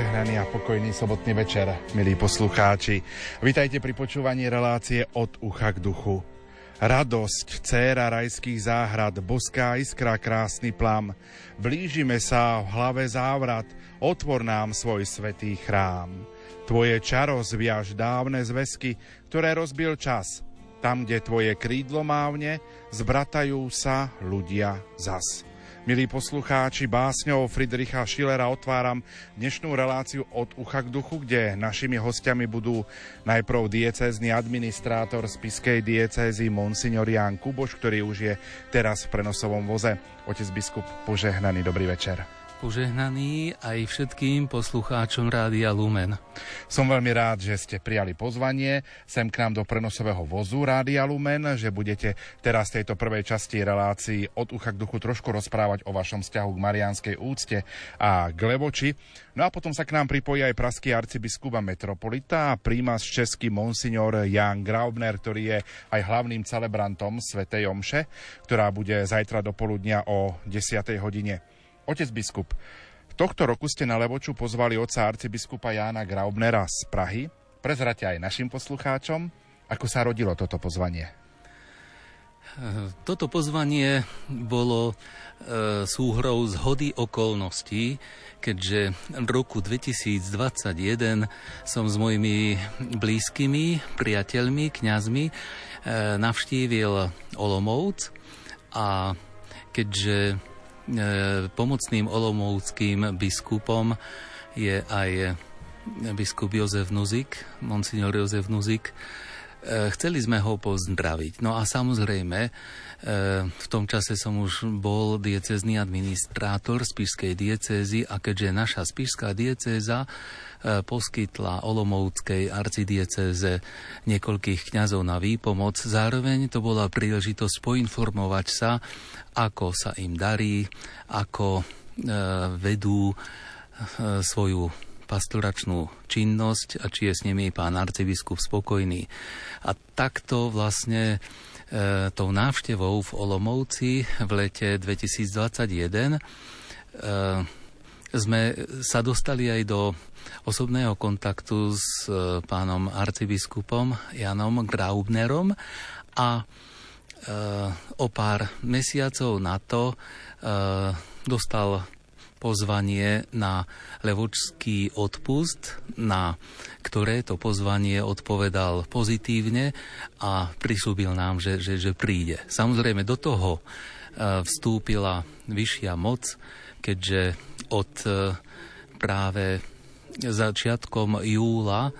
Požehnaný a pokojný sobotný večer, milí poslucháči. Vítajte pri počúvaní relácie od ucha k duchu. Radosť, céra rajských záhrad, boská iskra, krásny plam. Blížime sa v hlave závrat, otvor nám svoj svetý chrám. Tvoje čaro zviaž dávne zväzky, ktoré rozbil čas. Tam, kde tvoje krídlo mávne, zbratajú sa ľudia zas. Milí poslucháči, básňou Friedricha Schillera otváram dnešnú reláciu od ucha k duchu, kde našimi hostiami budú najprv diecézny administrátor spiskej diecézy Monsignor Jan Kuboš, ktorý už je teraz v prenosovom voze. Otec biskup, požehnaný dobrý večer požehnaný aj všetkým poslucháčom Rádia Lumen. Som veľmi rád, že ste prijali pozvanie sem k nám do prenosového vozu Rádia Lumen, že budete teraz v tejto prvej časti relácii od ucha k duchu trošku rozprávať o vašom vzťahu k Marianskej úcte a k Levoči. No a potom sa k nám pripojí aj praský arcibiskup a metropolita a prímas český monsignor Jan Graubner, ktorý je aj hlavným celebrantom Svetej Omše, ktorá bude zajtra do poludnia o 10. hodine. Otec biskup, tohto roku ste na Levoču pozvali oca arcibiskupa Jána Graubnera z Prahy. Prezrate aj našim poslucháčom, ako sa rodilo toto pozvanie. Toto pozvanie bolo e, súhrou zhody okolností, keďže v roku 2021 som s mojimi blízkymi priateľmi, kňazmi e, navštívil Olomouc a keďže pomocným olomouckým biskupom je aj biskup Jozef Nuzik, monsignor Jozef Nuzik. E, chceli sme ho pozdraviť. No a samozrejme, E, v tom čase som už bol diecezný administrátor Spišskej diecézy a keďže naša Spišská diecéza e, poskytla Olomouckej arcidiecéze niekoľkých kňazov na výpomoc. Zároveň to bola príležitosť poinformovať sa, ako sa im darí, ako vedú svoju pastoračnú činnosť a či je s nimi pán arcibiskup spokojný. A takto vlastne e, tou návštevou v Olomouci v lete 2021 e, sme sa dostali aj do osobného kontaktu s e, pánom arcibiskupom Janom Graubnerom a e, o pár mesiacov na to e, dostal pozvanie na levočský odpust, na ktoré to pozvanie odpovedal pozitívne a prislúbil nám, že, že, že príde. Samozrejme do toho e, vstúpila vyššia moc, keďže od e, práve začiatkom júla e,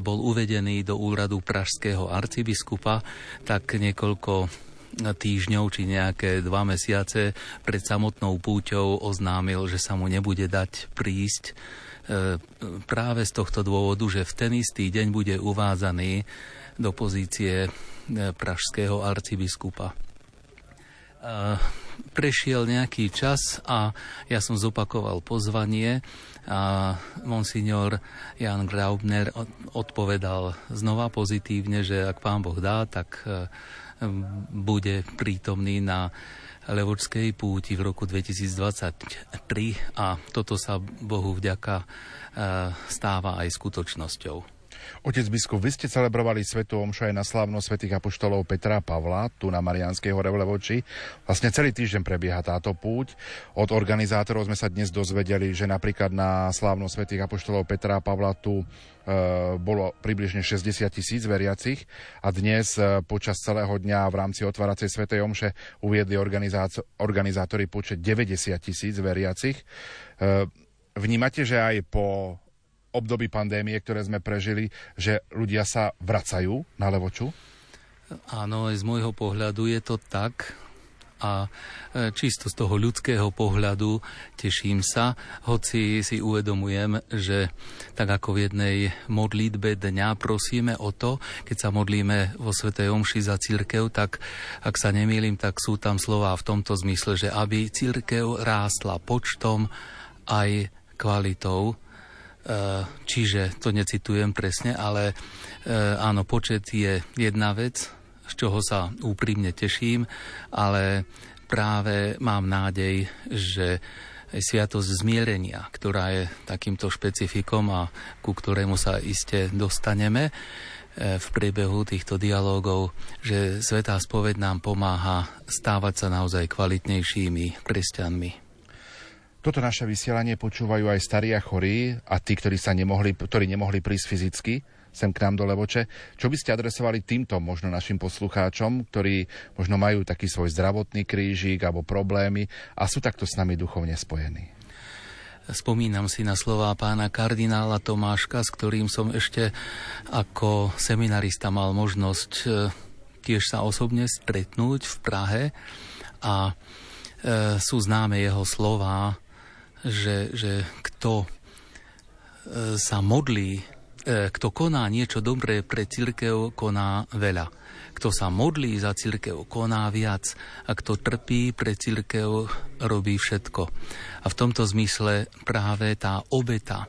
bol uvedený do úradu pražského arcibiskupa, tak niekoľko týždňov či nejaké dva mesiace pred samotnou púťou oznámil, že sa mu nebude dať prísť e, práve z tohto dôvodu, že v ten istý deň bude uvádzaný do pozície e, pražského arcibiskupa. E, prešiel nejaký čas a ja som zopakoval pozvanie a monsignor Jan Graubner odpovedal znova pozitívne, že ak pán Boh dá, tak bude prítomný na Levočskej púti v roku 2023 a toto sa Bohu vďaka e, stáva aj skutočnosťou. Otec biskup, vy ste celebrovali Svetu Omšu aj na slávno svätých apoštolov Petra a Pavla, tu na Marianskej hore v Levoči. Vlastne celý týždeň prebieha táto púť. Od organizátorov sme sa dnes dozvedeli, že napríklad na slávno svätých apoštolov Petra a Pavla tu e, bolo približne 60 tisíc veriacich a dnes e, počas celého dňa v rámci otváracej Svetej Omše uviedli organizátori počet 90 tisíc veriacich. E, vnímate, že aj po období pandémie, ktoré sme prežili, že ľudia sa vracajú na Levoču? Áno, z môjho pohľadu je to tak a e, čisto z toho ľudského pohľadu teším sa, hoci si uvedomujem, že tak ako v jednej modlitbe dňa prosíme o to, keď sa modlíme vo Svetej Omši za církev, tak ak sa nemýlim, tak sú tam slova v tomto zmysle, že aby církev rástla počtom aj kvalitou, čiže to necitujem presne, ale eh, áno, počet je jedna vec, z čoho sa úprimne teším, ale práve mám nádej, že sviatosť zmierenia, ktorá je takýmto špecifikom a ku ktorému sa iste dostaneme e, v priebehu týchto dialogov, že Svetá spoveď nám pomáha stávať sa naozaj kvalitnejšími kresťanmi. Toto naše vysielanie počúvajú aj starí a chorí a tí, ktorí, sa nemohli, ktorí nemohli prísť fyzicky sem k nám do Levoče. Čo by ste adresovali týmto možno našim poslucháčom, ktorí možno majú taký svoj zdravotný krížik alebo problémy a sú takto s nami duchovne spojení? Spomínam si na slová pána kardinála Tomáška, s ktorým som ešte ako seminarista mal možnosť e, tiež sa osobne stretnúť v Prahe a e, sú známe jeho slová, že, že kto e, sa modlí E, kto koná niečo dobré pre církev, koná veľa. Kto sa modlí za církev, koná viac. A kto trpí pre církev, robí všetko. A v tomto zmysle práve tá obeta e,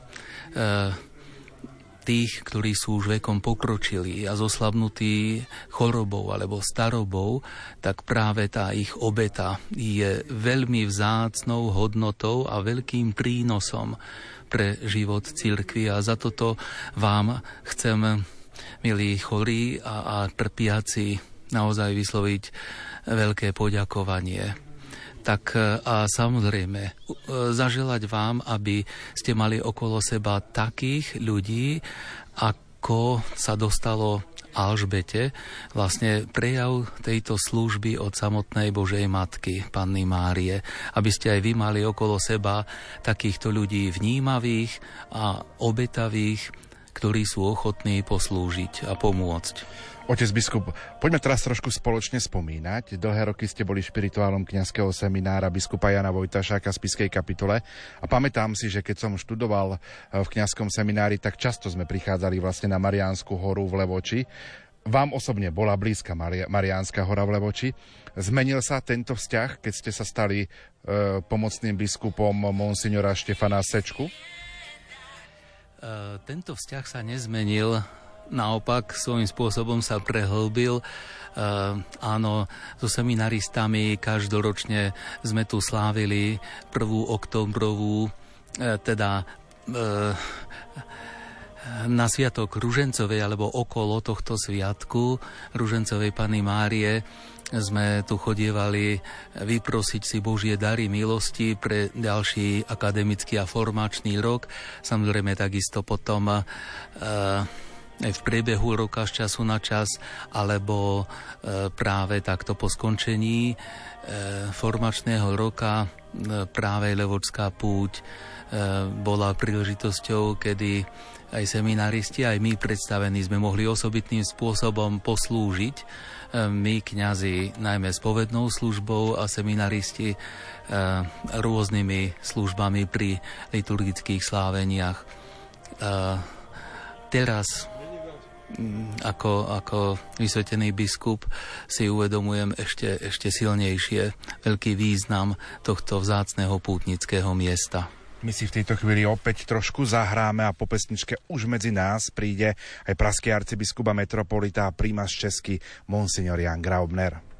tých, ktorí sú už vekom pokročili a zoslabnutí chorobou alebo starobou, tak práve tá ich obeta je veľmi vzácnou hodnotou a veľkým prínosom pre život církvy a za toto vám chcem, milí chorí a, a trpiaci, naozaj vysloviť veľké poďakovanie. Tak a samozrejme, zaželať vám, aby ste mali okolo seba takých ľudí, ako sa dostalo Alžbete vlastne prejav tejto služby od samotnej Božej Matky, Panny Márie, aby ste aj vy mali okolo seba takýchto ľudí vnímavých a obetavých, ktorí sú ochotní poslúžiť a pomôcť. Otec biskup, poďme teraz trošku spoločne spomínať. Dlhé roky ste boli špirituálom kňazského seminára biskupa Jana Vojtašáka z Piskej kapitole a pamätám si, že keď som študoval eh, v kňazskom seminári, tak často sme prichádzali vlastne na Mariánsku horu v Levoči. Vám osobne bola blízka Mari- Mariánska hora v Levoči. Zmenil sa tento vzťah, keď ste sa stali e, pomocným biskupom monsignora Štefana Sečku? E, tento vzťah sa nezmenil naopak svojím spôsobom sa prehlbil. Uh, áno, so seminaristami každoročne sme tu slávili prvú oktobrovú, uh, teda uh, na sviatok Ružencovej alebo okolo tohto sviatku Ružencovej Pany Márie sme tu chodievali vyprosiť si Božie dary milosti pre ďalší akademický a formačný rok. Samozrejme takisto potom uh, v priebehu roka z času na čas, alebo e, práve takto po skončení e, formačného roka e, práve Levočská púť bola príležitosťou, kedy aj seminaristi, aj my predstavení sme mohli osobitným spôsobom poslúžiť. My, kňazi, najmä s povednou službou a seminaristi rôznymi službami pri liturgických sláveniach. Teraz ako, ako vysvetený biskup si uvedomujem ešte, ešte silnejšie veľký význam tohto vzácného pútnického miesta. My si v tejto chvíli opäť trošku zahráme a po pesničke už medzi nás príde aj praský arcibiskup a metropolita a prímas český Monsignor Jan Graubner.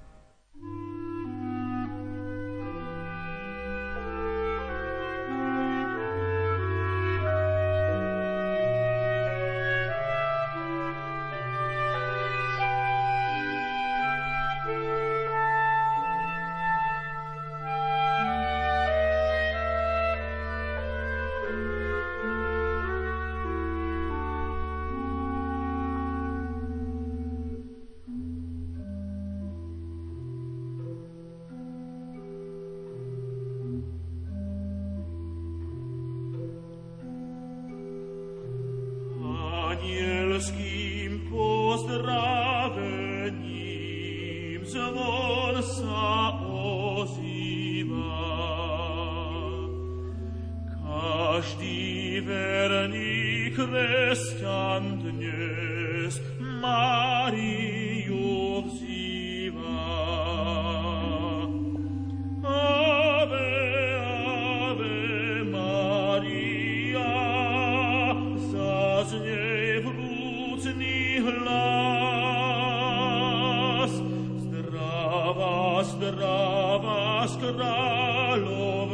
vas kralov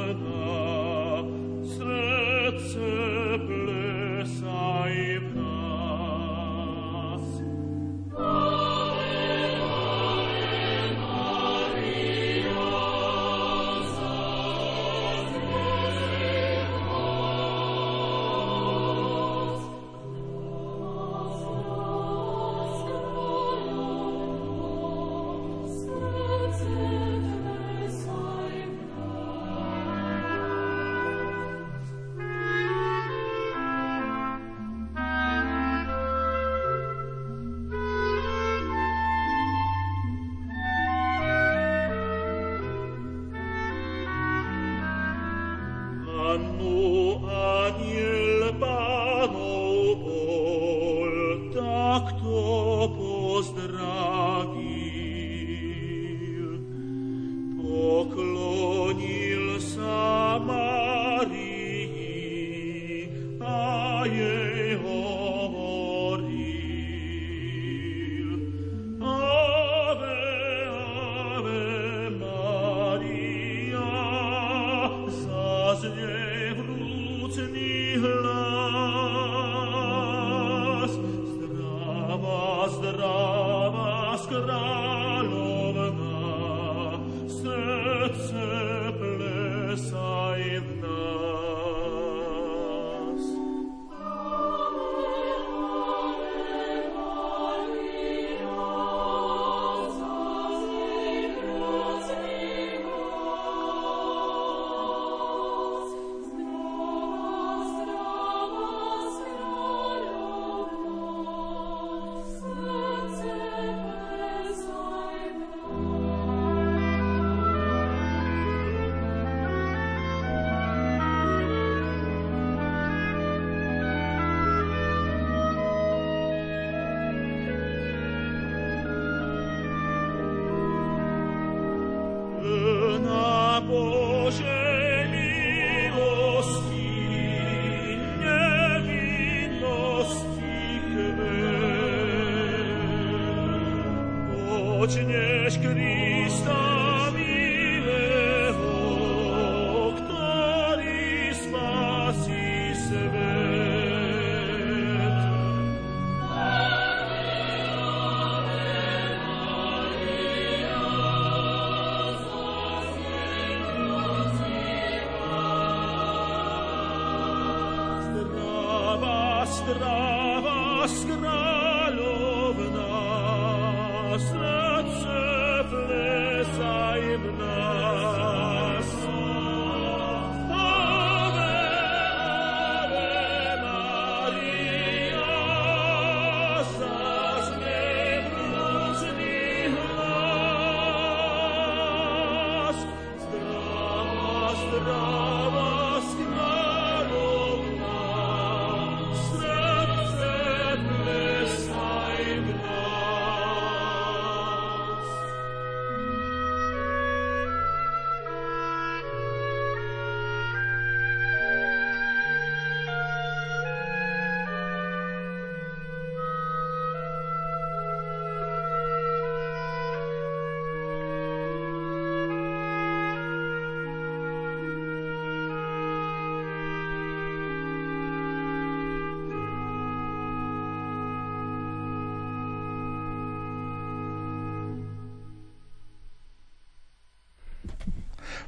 zdrava skrálovna.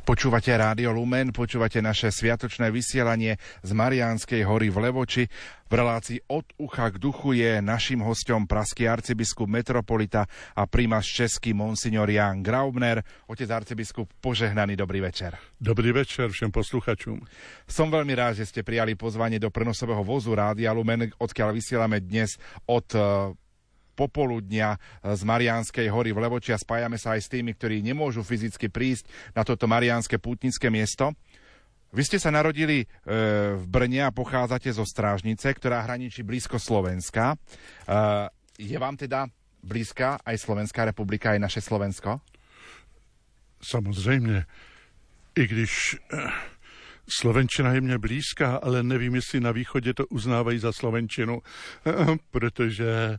Počúvate Rádio Lumen, počúvate naše sviatočné vysielanie z Mariánskej hory v Levoči. V relácii od ucha k duchu je našim hostom praský arcibiskup metropolita a primas český monsignor Jan Graubner. Otec arcibiskup, požehnaný dobrý večer. Dobrý večer všem posluchačom. Som veľmi rád, že ste prijali pozvanie do prenosového vozu Rádia Lumen, odkiaľ vysielame dnes od popoludnia z Mariánskej hory v Levoči a spájame sa aj s tými, ktorí nemôžu fyzicky prísť na toto Mariánske pútnické miesto. Vy ste sa narodili e, v Brne a pochádzate zo Strážnice, ktorá hraničí blízko Slovenska. E, je vám teda blízka aj Slovenská republika, aj naše Slovensko? Samozřejmě. I když e, Slovenčina je mně blízká, ale nevím, jestli na východě to uznávají za Slovenčinu, protože eh,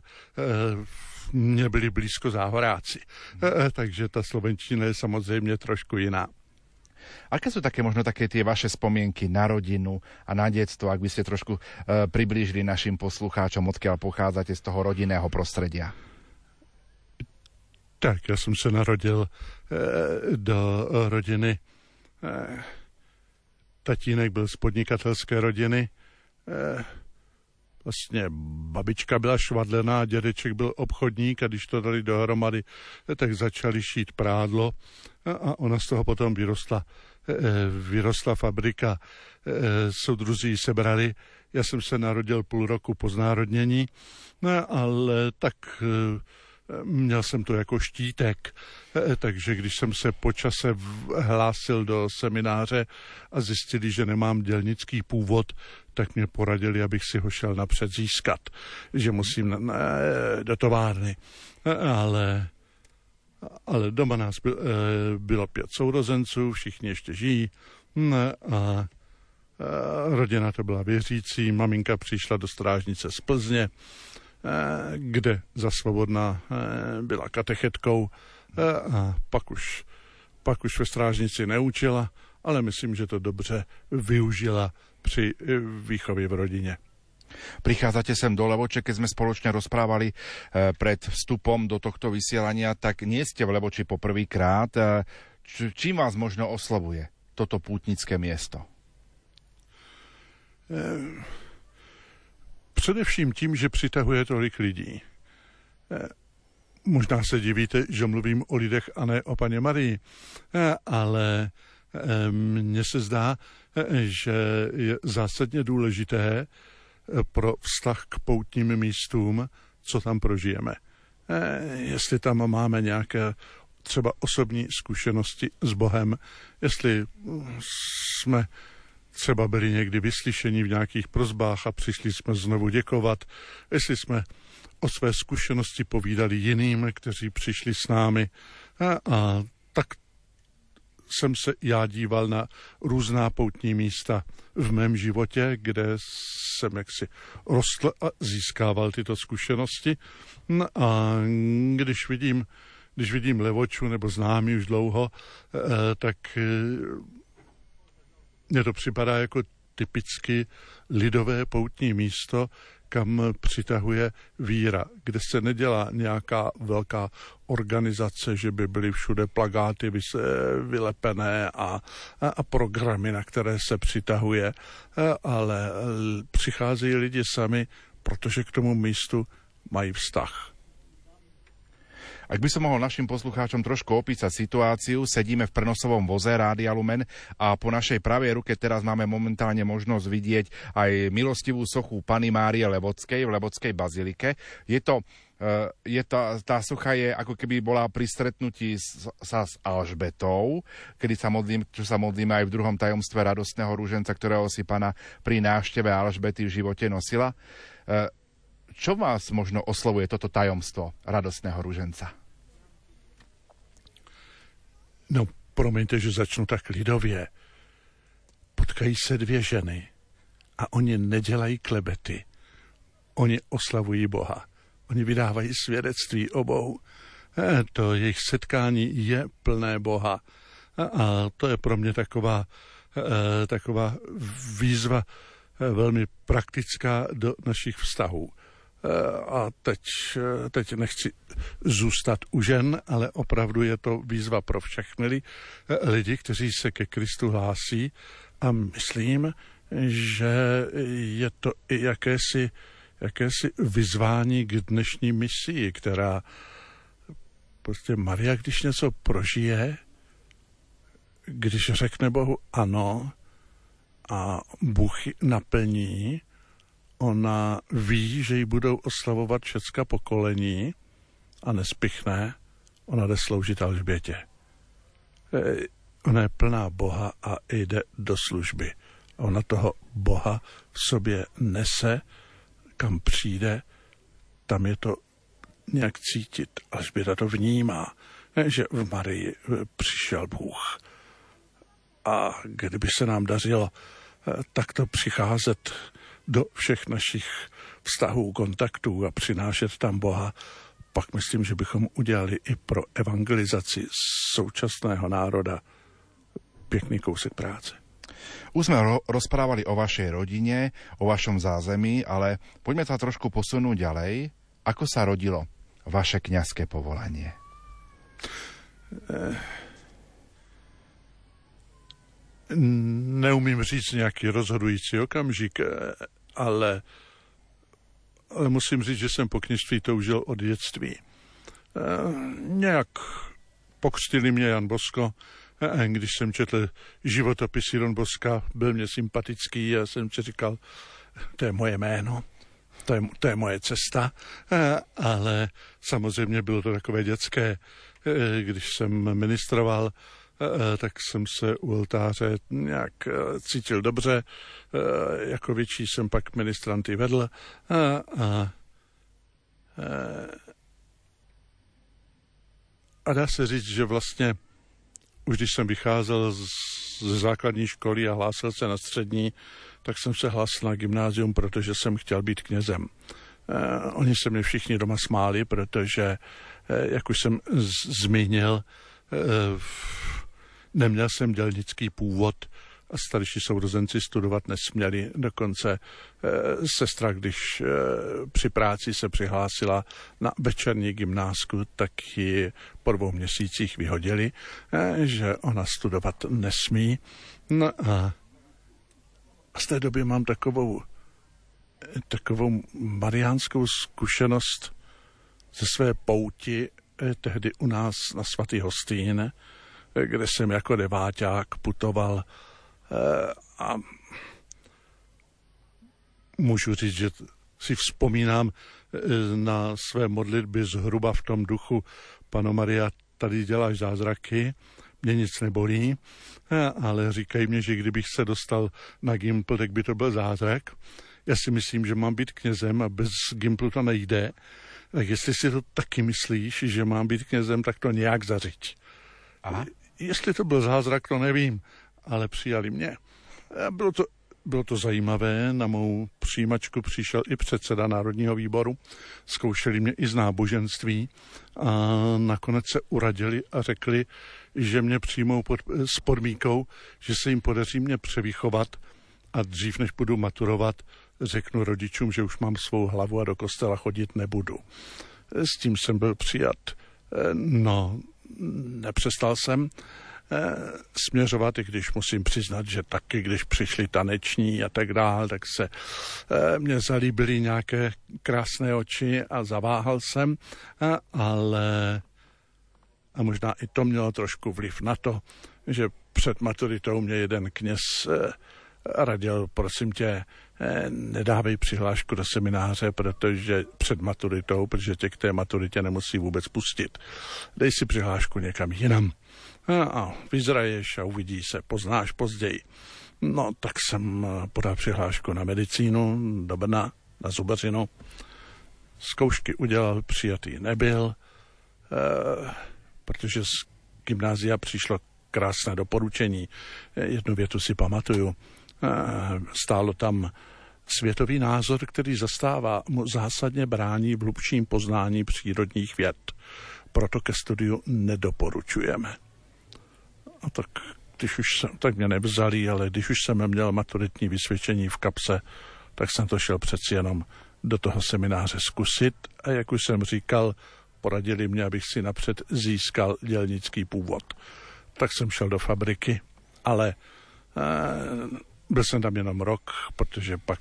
mě byli blízko záhoráci. Eh, takže ta Slovenčina je samozřejmě trošku jiná. Aké sú také možno také tie vaše spomienky na rodinu a na detstvo, ak by ste trošku e, priblížili našim poslucháčom, odkiaľ pochádzate z toho rodinného prostredia? Tak, ja som sa narodil e, do rodiny e, tatínek byl z podnikatelské rodiny. Eh, vlastně babička byla švadlená, dědeček byl obchodník a když to dali dohromady, eh, tak začali šít prádlo a ona z toho potom vyrostla, eh, vyrostla fabrika. Soudruzí sebrali. Já jsem se narodil půl roku po znárodnění, no, ale tak Měl jsem to jako štítek, takže když jsem se po čase hlásil do semináře a zjistili, že nemám dělnický původ, tak mě poradili, abych si ho šel napřed získat, že musím na, na, do továrny. Ale, ale doma nás byl, bylo pět sourozenců, všichni ještě žijí a rodina to byla věřící, maminka přišla do strážnice z Plzně, Eh, kde za svobodná eh, byla katechetkou eh, a pak už, pak už ve strážnici neučila, ale myslím, že to dobře využila při výchově v rodině. Prichádzate sem do Levoče, keď sme spoločne rozprávali pred vstupom do tohto vysielania, tak nie ste v Levoči poprvýkrát. Čím vás možno oslovuje toto pútnické miesto? Především tím, že přitahuje tolik lidí. Eh, možná se divíte, že mluvím o lidech a ne o paně Marii, eh, ale eh, mně se zdá, že je zásadně důležité pro vztah k poutním místům, co tam prožijeme. Jestli tam máme nějaké třeba osobní zkušenosti s Bohem, jestli jsme třeba byli někdy vyslyšeni v nějakých prozbách a přišli jsme znovu děkovat, jestli jsme o své zkušenosti povídali jiným, kteří přišli s námi. A, a tak jsem se já díval na různá poutní místa v mém životě, kde jsem jaksi rostl a získával tyto zkušenosti. No a když vidím, když vidím Levoču nebo známý už dlouho, eh, tak eh, mně to připadá jako typicky lidové poutní místo, kam přitahuje víra, kde se nedělá nějaká velká organizace, že by byly všude plagáty vylepené a, a, a programy, na které se přitahuje, ale přicházejí lidi sami, protože k tomu místu mají vztah. Ak by som mohol našim poslucháčom trošku opísať situáciu, sedíme v prenosovom voze Rádia Lumen a po našej pravej ruke teraz máme momentálne možnosť vidieť aj milostivú sochu Pany Márie Levockej v Levockej bazilike. Je to Uh, je tá, tá socha je ako keby bola pri stretnutí sa s Alžbetou, kedy sa modlím, čo sa modlíme aj v druhom tajomstve radostného rúženca, ktorého si pana pri návšteve Alžbety v živote nosila. Uh, čo vás možno oslovuje toto tajomstvo radostného rúženca? No, promiňte, že začnu tak lidově. Potkají se dvě ženy a oni nedělají klebety. Oni oslavují Boha. Oni vydávají svědectví o Bohu. E, to jejich setkání je plné Boha. A, a to je pro mě taková, e, taková výzva e, velmi praktická do našich vztahů. A teď, teď nechci zůstat u žen, ale opravdu je to výzva pro všechny lidi, kteří se ke Kristu hlásí. A myslím, že je to i jakési, jakési vyzvání k dnešní misii, která prostě Maria, když něco prožije, když řekne Bohu ano a Bůh naplní, ona ví, že ji budou oslavovat všecka pokolení a nespichne, ona jde sloužit Alžbětě. E, ona je plná Boha a jde do služby. Ona toho Boha v sobě nese, kam přijde, tam je to nějak cítit. Alžběta to vnímá, ne, že v Marii přišel Bůh. A kdyby se nám dařilo e, takto přicházet do všech našich vztahů, kontaktů a přinášet tam Boha, pak myslím, že bychom udělali i pro evangelizaci současného národa pěkný kousek práce. Už sme ro- rozprávali o vašej rodine, o vašom zázemí, ale poďme sa trošku posunúť ďalej. Ako sa rodilo vaše kňazské povolanie? Neumím říct nějaký rozhodující okamžik ale, ale musím říct, že jsem po kněžství toužil od dětství. E, nějak pokřtili mě Jan Bosko, e, když jsem četl životopis Jan Boska, byl mě sympatický a jsem si říkal, to je moje jméno. to je, to je moje cesta, ale samozřejmě bylo to takové dětské, když jsem ministroval, tak jsem se u oltáře nějak cítil dobře. Jako větší jsem pak ministranty vedl a, a, a dá se říct, že vlastně už když jsem vycházel ze základní školy a hlásil se na střední, tak jsem se hlásil na gymnázium, protože jsem chtěl být knězem. Eh, oni se mě všichni doma smáli, protože, eh, jak už jsem z- zmínil, eh, neměl jsem dělnický původ, a starší sourozenci studovat nesměli. Dokonce eh, sestra, když eh, při práci se přihlásila na večerní gymnázku, tak ji po dvou měsících vyhodili, eh, že ona studovat nesmí. No a, a z té doby mám takovou, takovou mariánskou zkušenost ze své pouti eh, tehdy u nás na svatý Hostín, kde jsem jako deváťák putoval Eh, a můžu říct, že si vzpomínám eh, na své modlitby zhruba v tom duchu, Pano Maria, tady děláš zázraky, mě nic nebolí, eh, ale říkají mě, že kdybych se dostal na Gimpl, tak by to byl zázrak. Já si myslím, že mám být knězem a bez Gimplu to nejde. Tak jestli si to taky myslíš, že mám být knězem, tak to nějak zařiď. Aha. Jestli to byl zázrak, to nevím ale přijali mě. Bylo to, bylo to zajímavé, na mou přijímačku přišel i předseda Národního výboru, zkoušeli mě i z náboženství a nakonec se uradili a řekli, že mě přijmou pod, s podmínkou, že se jim podaří mě převychovat a dřív než budu maturovat, řeknu rodičům, že už mám svou hlavu a do kostela chodit nebudu. S tím jsem byl přijat. No, nepřestal jsem Eh, směřovat, i když musím přiznat, že taky, když přišli taneční a tak dále, tak se eh, mě zalíbily nějaké krásné oči a zaváhal jsem, ale a možná i to mělo trošku vliv na to, že před maturitou mě jeden kněz eh, radil, prosím tě, nedávej přihlášku do semináře, protože před maturitou, protože tě k té maturitě nemusí vůbec pustit. Dej si přihlášku někam jinam. A vyzraješ a uvidí se, poznáš později. No, tak jsem eh, podal přihlášku na medicínu do Brna, na zubařinu. Zkoušky udělal, přijatý nebyl, eh, protože z gymnázia přišlo krásné doporučení. Eh, jednu větu si pamatuju. Stálo tam světový názor, který zastává, mu zásadně brání v hlubším poznání přírodních věd. Proto ke studiu nedoporučujeme. A tak, když už jsem, tak mě nevzali, ale když už jsem měl maturitní vysvědčení v kapse, tak jsem to šel přeci jenom do toho semináře zkusit a jak už jsem říkal, poradili mě, abych si napřed získal dělnický původ. Tak jsem šel do fabriky, ale eh, byl jsem tam jenom rok, protože pak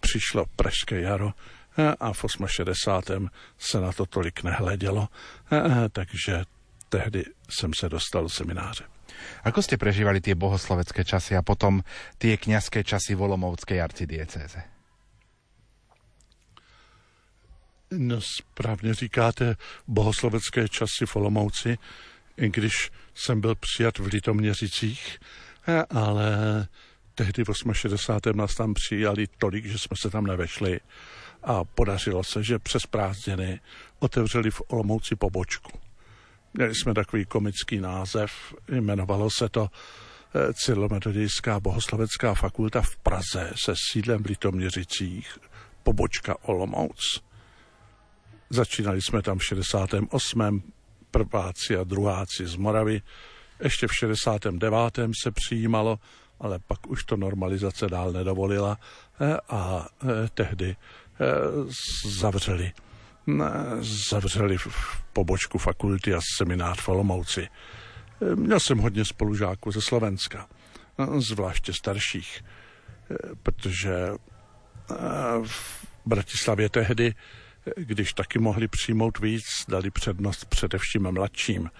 přišlo Pražské jaro eh, a v 68. se na to tolik nehledělo, eh, takže tehdy jsem se dostal do semináře. Ako ste prežívali tie bohoslovecké časy a potom tie kňazské časy v Olomovskej arcidiecéze? No správně říkáte bohoslovecké časy v Olomouci, i když jsem byl přijat v Litoměřicích, ale tehdy v 68. nás tam přijali tolik, že jsme se tam nevešli a podařilo se, že přes prázdniny otevřeli v Olomouci pobočku. Měli jsme takový komický název, jmenovalo se to eh, Cyrilometodějská bohoslovecká fakulta v Praze se sídlem v Litoměřicích, pobočka Olomouc. Začínali jsme tam v 68. prváci a druháci z Moravy. Ještě v 69. se přijímalo, ale pak už to normalizace dál nedovolila eh, a eh, tehdy zavřeli zavřeli v pobočku fakulty a seminář v Olomouci. Měl jsem hodně spolužáků ze Slovenska, zvláště starších, protože v Bratislavě tehdy, když taky mohli přijmout víc, dali přednost především mladším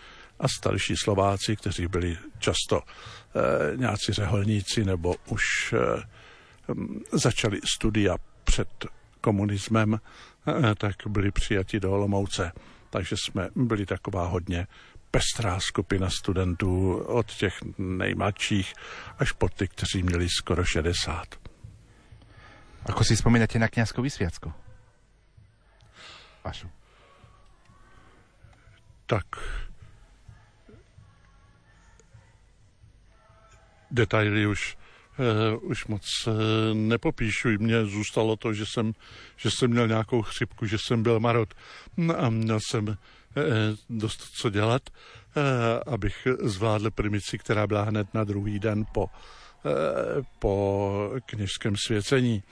a starší Slováci, kteří byli často eh, nějací řeholníci nebo už eh, začali studia před komunismem, tak byli přijati do Olomouce. Takže jsme byli taková hodně pestrá skupina studentů od těch nejmladších až po ty, kteří měli skoro 60. Ako si spomínate na kniazko vysviacko? Vašu. Tak detaily už uh, už moc uh, nepopíšu. Mně zůstalo to, že jsem, že jsem měl nějakou chřipku, že jsem byl marot no a měl jsem uh, dost co dělat, abych zvládl primici, která byla hned na druhý den po, po kněžském svěcení.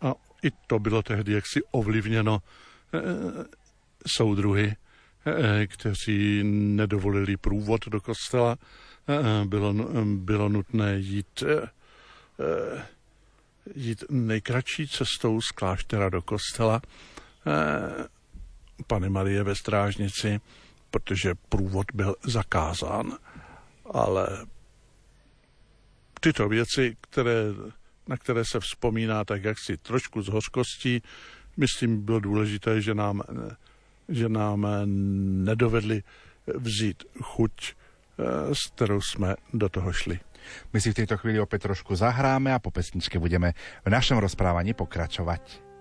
A i to bylo tehdy jaksi ovlivněno uh, soudruhy, uh, kteří nedovolili průvod do kostela. Uh, bylo, bylo nutné jít Eh, jít nejkratší cestou z kláštera do kostela eh, Pany Marie ve Strážnici, protože průvod byl zakázán. Ale tyto věci, které, na které se vzpomíná tak jaksi trošku z hořkostí, myslím, bylo důležité, že nám, že nám nedovedli vzít chuť, eh, s kterou jsme do toho šli. My si v tejto chvíli opäť trošku zahráme a po pesničke budeme v našom rozprávaní pokračovať.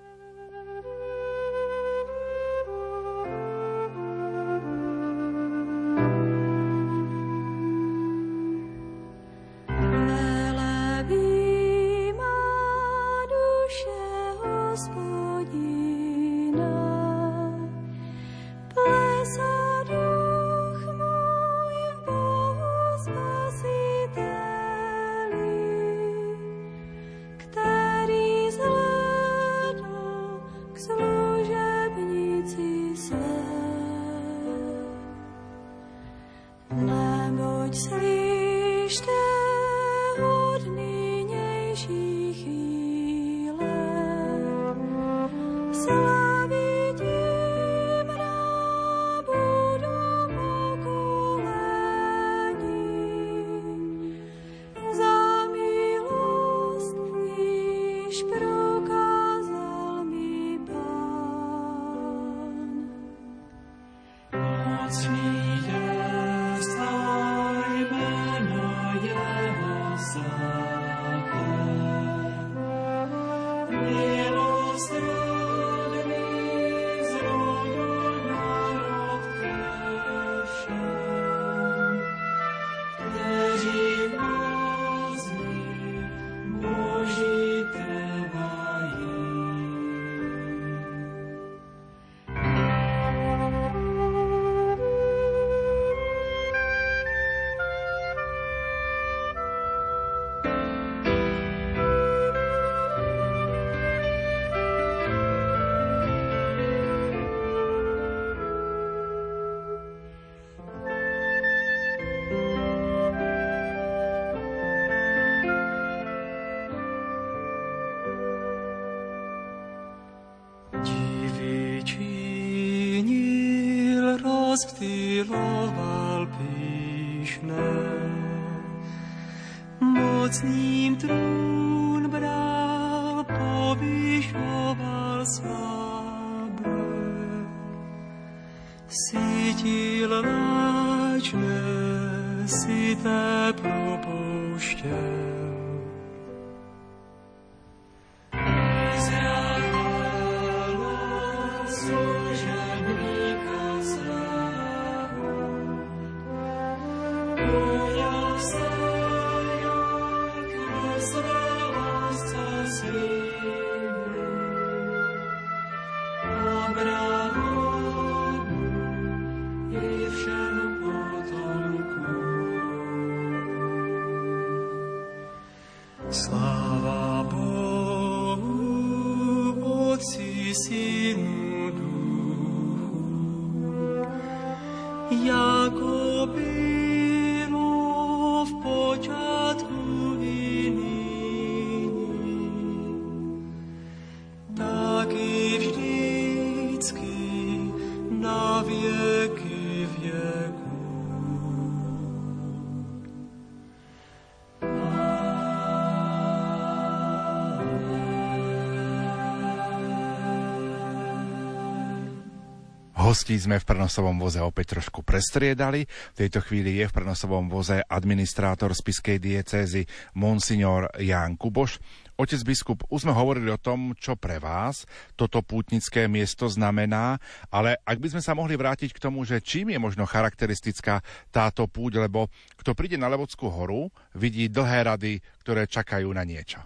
Hostí sme v prenosovom voze opäť trošku prestriedali. V tejto chvíli je v prenosovom voze administrátor spiskej diecézy Monsignor Ján Kuboš. Otec biskup, už sme hovorili o tom, čo pre vás toto pútnické miesto znamená, ale ak by sme sa mohli vrátiť k tomu, že čím je možno charakteristická táto púť, lebo kto príde na Levodskú horu, vidí dlhé rady, ktoré čakajú na niečo.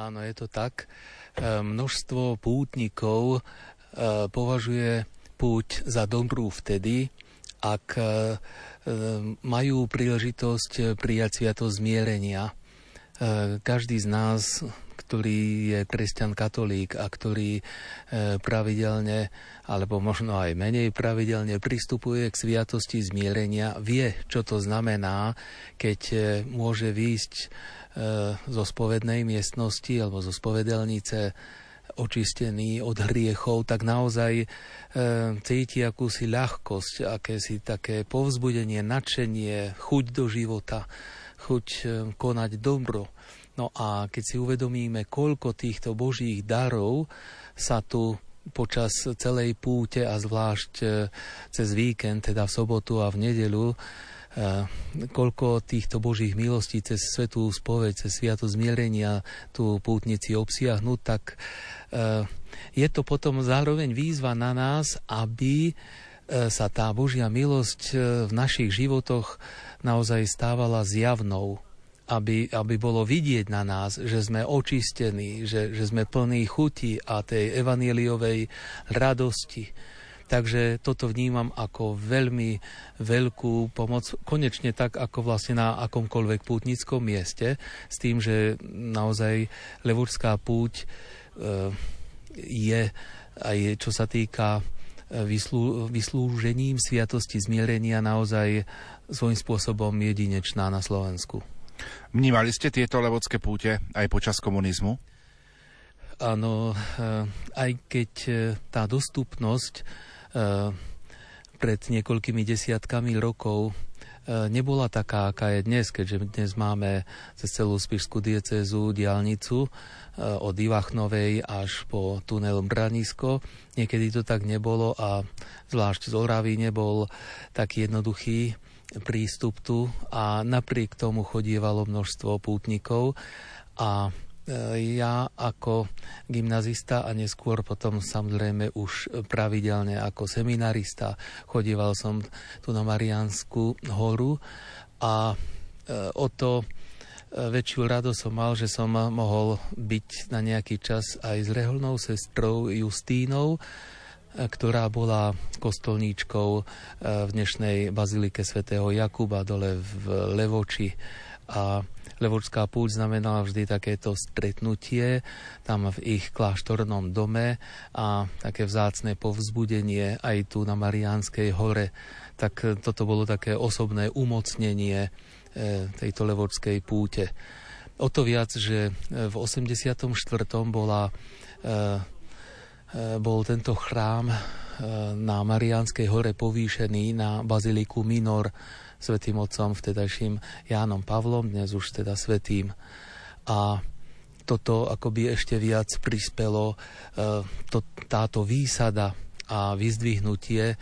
Áno, je to tak. E, množstvo pútnikov e, považuje púť za dobrú vtedy, ak e, e, majú príležitosť prijať sviato zmierenia. E, každý z nás, ktorý je kresťan katolík a ktorý pravidelne, alebo možno aj menej pravidelne pristupuje k sviatosti zmierenia, vie, čo to znamená, keď môže výjsť zo spovednej miestnosti alebo zo spovedelnice očistený od hriechov, tak naozaj e, cíti akúsi ľahkosť, akési také povzbudenie, nadšenie, chuť do života, chuť e, konať dobro. No a keď si uvedomíme, koľko týchto božích darov sa tu počas celej púte a zvlášť e, cez víkend, teda v sobotu a v nedelu, koľko týchto božích milostí cez svetú spoveď, cez sviato zmierenia tu pútnici obsiahnu, tak je to potom zároveň výzva na nás, aby sa tá Božia milosť v našich životoch naozaj stávala zjavnou, aby, aby bolo vidieť na nás, že sme očistení, že, že sme plní chuti a tej evanieliovej radosti Takže toto vnímam ako veľmi veľkú pomoc, konečne tak ako vlastne na akomkoľvek pútnickom mieste, s tým, že naozaj Levurská púť e, je aj čo sa týka e, vyslú, vyslúžením sviatosti zmierenia naozaj svojím spôsobom jedinečná na Slovensku. Vnímali ste tieto levodské púte aj počas komunizmu? Áno, e, aj keď tá dostupnosť pred niekoľkými desiatkami rokov eh, nebola taká, aká je dnes, keďže dnes máme cez celú Spišskú diecezu diálnicu eh, od Ivachnovej až po tunel Branisko. Niekedy to tak nebolo a zvlášť z Oravy nebol taký jednoduchý prístup tu a napriek tomu chodievalo množstvo pútnikov a ja ako gymnazista a neskôr potom samozrejme už pravidelne ako seminarista chodíval som tu na Mariánsku horu a e, o to e, väčšiu radosť som mal, že som mohol byť na nejaký čas aj s reholnou sestrou Justínou, ktorá bola kostolníčkou v dnešnej bazilike svätého Jakuba dole v Levoči. A Levočská púť znamenala vždy takéto stretnutie tam v ich kláštornom dome a také vzácne povzbudenie aj tu na Mariánskej hore. Tak toto bolo také osobné umocnenie e, tejto levočskej púte. O to viac, že v 84. bola e, e, bol tento chrám na Mariánskej hore povýšený na baziliku Minor svetým otcom, vtedajším Jánom Pavlom, dnes už teda svetým. A toto akoby ešte viac prispelo, e, to, táto výsada a vyzdvihnutie e,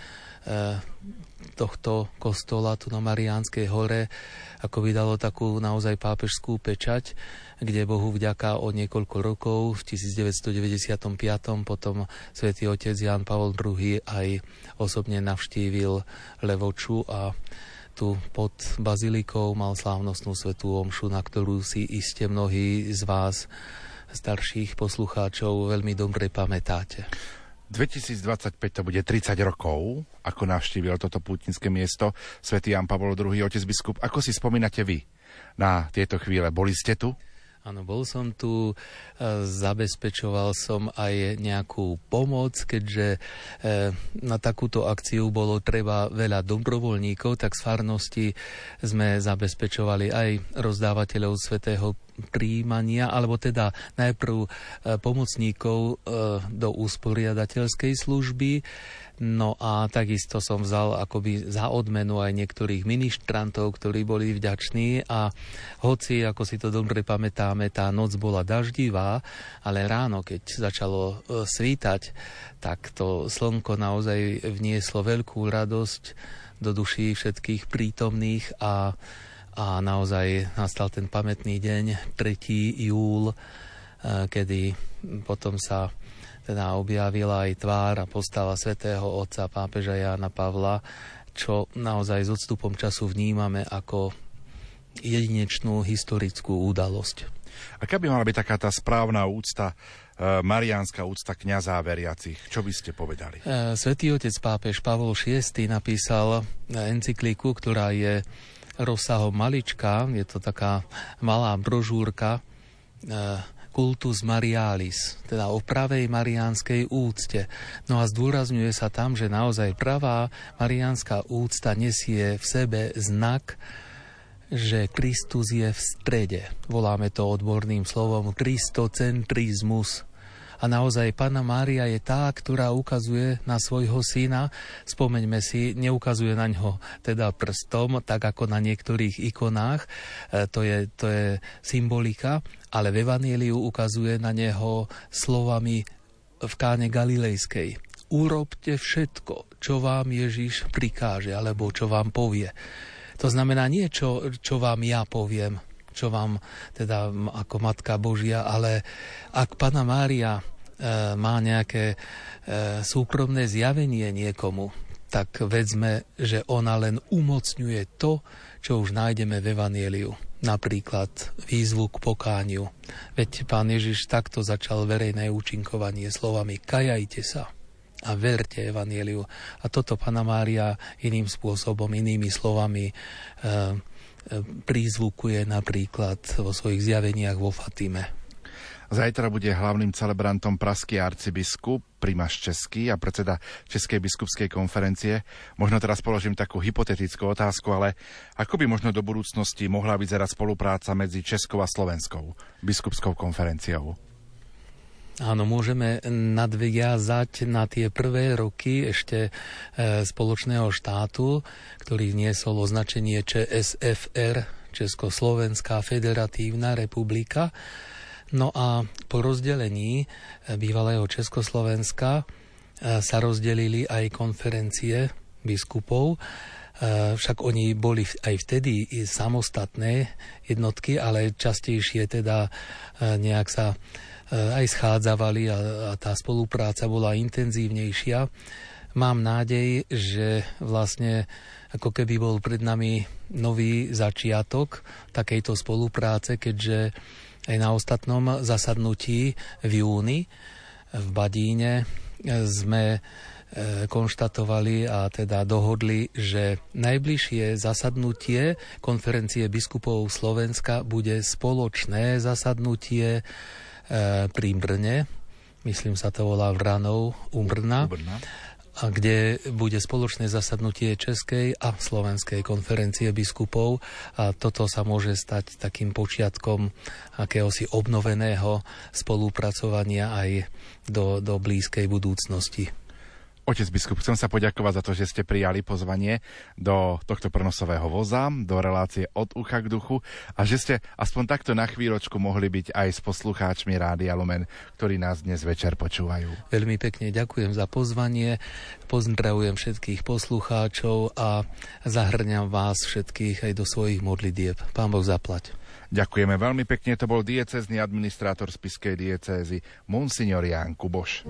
tohto kostola tu na Mariánskej hore, ako by dalo takú naozaj pápežskú pečať, kde Bohu vďaka o niekoľko rokov, v 1995. potom svätý otec Jan Pavol II aj osobne navštívil Levoču a tu pod bazilikou mal slávnostnú svetú omšu, na ktorú si iste mnohí z vás starších poslucháčov veľmi dobre pamätáte. 2025 to bude 30 rokov, ako navštívil toto pútnické miesto svätý Jan Pavol II, otec biskup. Ako si spomínate vy na tieto chvíle? Boli ste tu? Áno, bol som tu, e, zabezpečoval som aj nejakú pomoc, keďže e, na takúto akciu bolo treba veľa dobrovoľníkov, tak z farnosti sme zabezpečovali aj rozdávateľov svetého príjmania, alebo teda najprv e, pomocníkov do usporiadateľskej služby, No a takisto som vzal akoby za odmenu aj niektorých ministrantov, ktorí boli vďační. A hoci, ako si to dobre pamätáme, tá noc bola daždivá, ale ráno, keď začalo e, svítať, tak to slnko naozaj vnieslo veľkú radosť do duší všetkých prítomných a, a naozaj nastal ten pamätný deň, 3. júl, e, kedy potom sa teda objavila aj tvár a postava svätého otca pápeža Jána Pavla, čo naozaj s odstupom času vnímame ako jedinečnú historickú udalosť. Aká by mala byť taká tá správna úcta, e, mariánska úcta kniazá veriacich? Čo by ste povedali? E, Svetý otec pápež Pavol VI napísal encykliku, ktorá je rozsahom malička, je to taká malá brožúrka, e, kultus marialis, teda o pravej mariánskej úcte. No a zdôrazňuje sa tam, že naozaj pravá mariánska úcta nesie v sebe znak, že Kristus je v strede. Voláme to odborným slovom kristocentrizmus. A naozaj Pána Mária je tá, ktorá ukazuje na svojho syna. Spomeňme si, neukazuje na ňo teda prstom, tak ako na niektorých ikonách. E, to, je, to je symbolika, ale v Evangeliu ukazuje na neho slovami v káne Galilejskej. Urobte všetko, čo vám Ježiš prikáže, alebo čo vám povie. To znamená nie, čo, čo vám ja poviem, čo vám teda ako Matka Božia, ale ak Pana Mária e, má nejaké e, súkromné zjavenie niekomu, tak vedzme, že ona len umocňuje to, čo už nájdeme v Evanieliu. Napríklad výzvu k pokániu. Veď pán Ježiš takto začal verejné účinkovanie slovami kajajte sa a verte Evanieliu. A toto Pana Mária iným spôsobom, inými slovami e, prízvukuje napríklad vo svojich zjaveniach vo Fatime. Zajtra bude hlavným celebrantom praský arcibiskup, primáš Český a predseda Českej biskupskej konferencie. Možno teraz položím takú hypotetickú otázku, ale ako by možno do budúcnosti mohla vyzerať spolupráca medzi Českou a Slovenskou biskupskou konferenciou? Áno, môžeme nadviazať na tie prvé roky ešte e, spoločného štátu, ktorý niesol označenie ČSFR, Československá federatívna republika. No a po rozdelení e, bývalého Československa e, sa rozdelili aj konferencie biskupov, však oni boli aj vtedy samostatné jednotky, ale častejšie teda nejak sa aj schádzavali a, a tá spolupráca bola intenzívnejšia. Mám nádej, že vlastne ako keby bol pred nami nový začiatok takejto spolupráce, keďže aj na ostatnom zasadnutí v júni v Badíne sme eh, konštatovali a teda dohodli, že najbližšie zasadnutie konferencie biskupov Slovenska bude spoločné zasadnutie E, pri Brne, myslím sa to volá Vranov u Brna, a kde bude spoločné zasadnutie Českej a Slovenskej konferencie biskupov a toto sa môže stať takým počiatkom akéhosi obnoveného spolupracovania aj do, do blízkej budúcnosti. Otec biskup, chcem sa poďakovať za to, že ste prijali pozvanie do tohto prenosového voza, do relácie od ucha k duchu a že ste aspoň takto na chvíľočku mohli byť aj s poslucháčmi Rádia Lumen, ktorí nás dnes večer počúvajú. Veľmi pekne ďakujem za pozvanie, pozdravujem všetkých poslucháčov a zahrňam vás všetkých aj do svojich modlitieb. Pán Boh zaplať. Ďakujeme veľmi pekne, to bol diecezný administrátor spiskej diecézy Monsignor Ján Kuboš.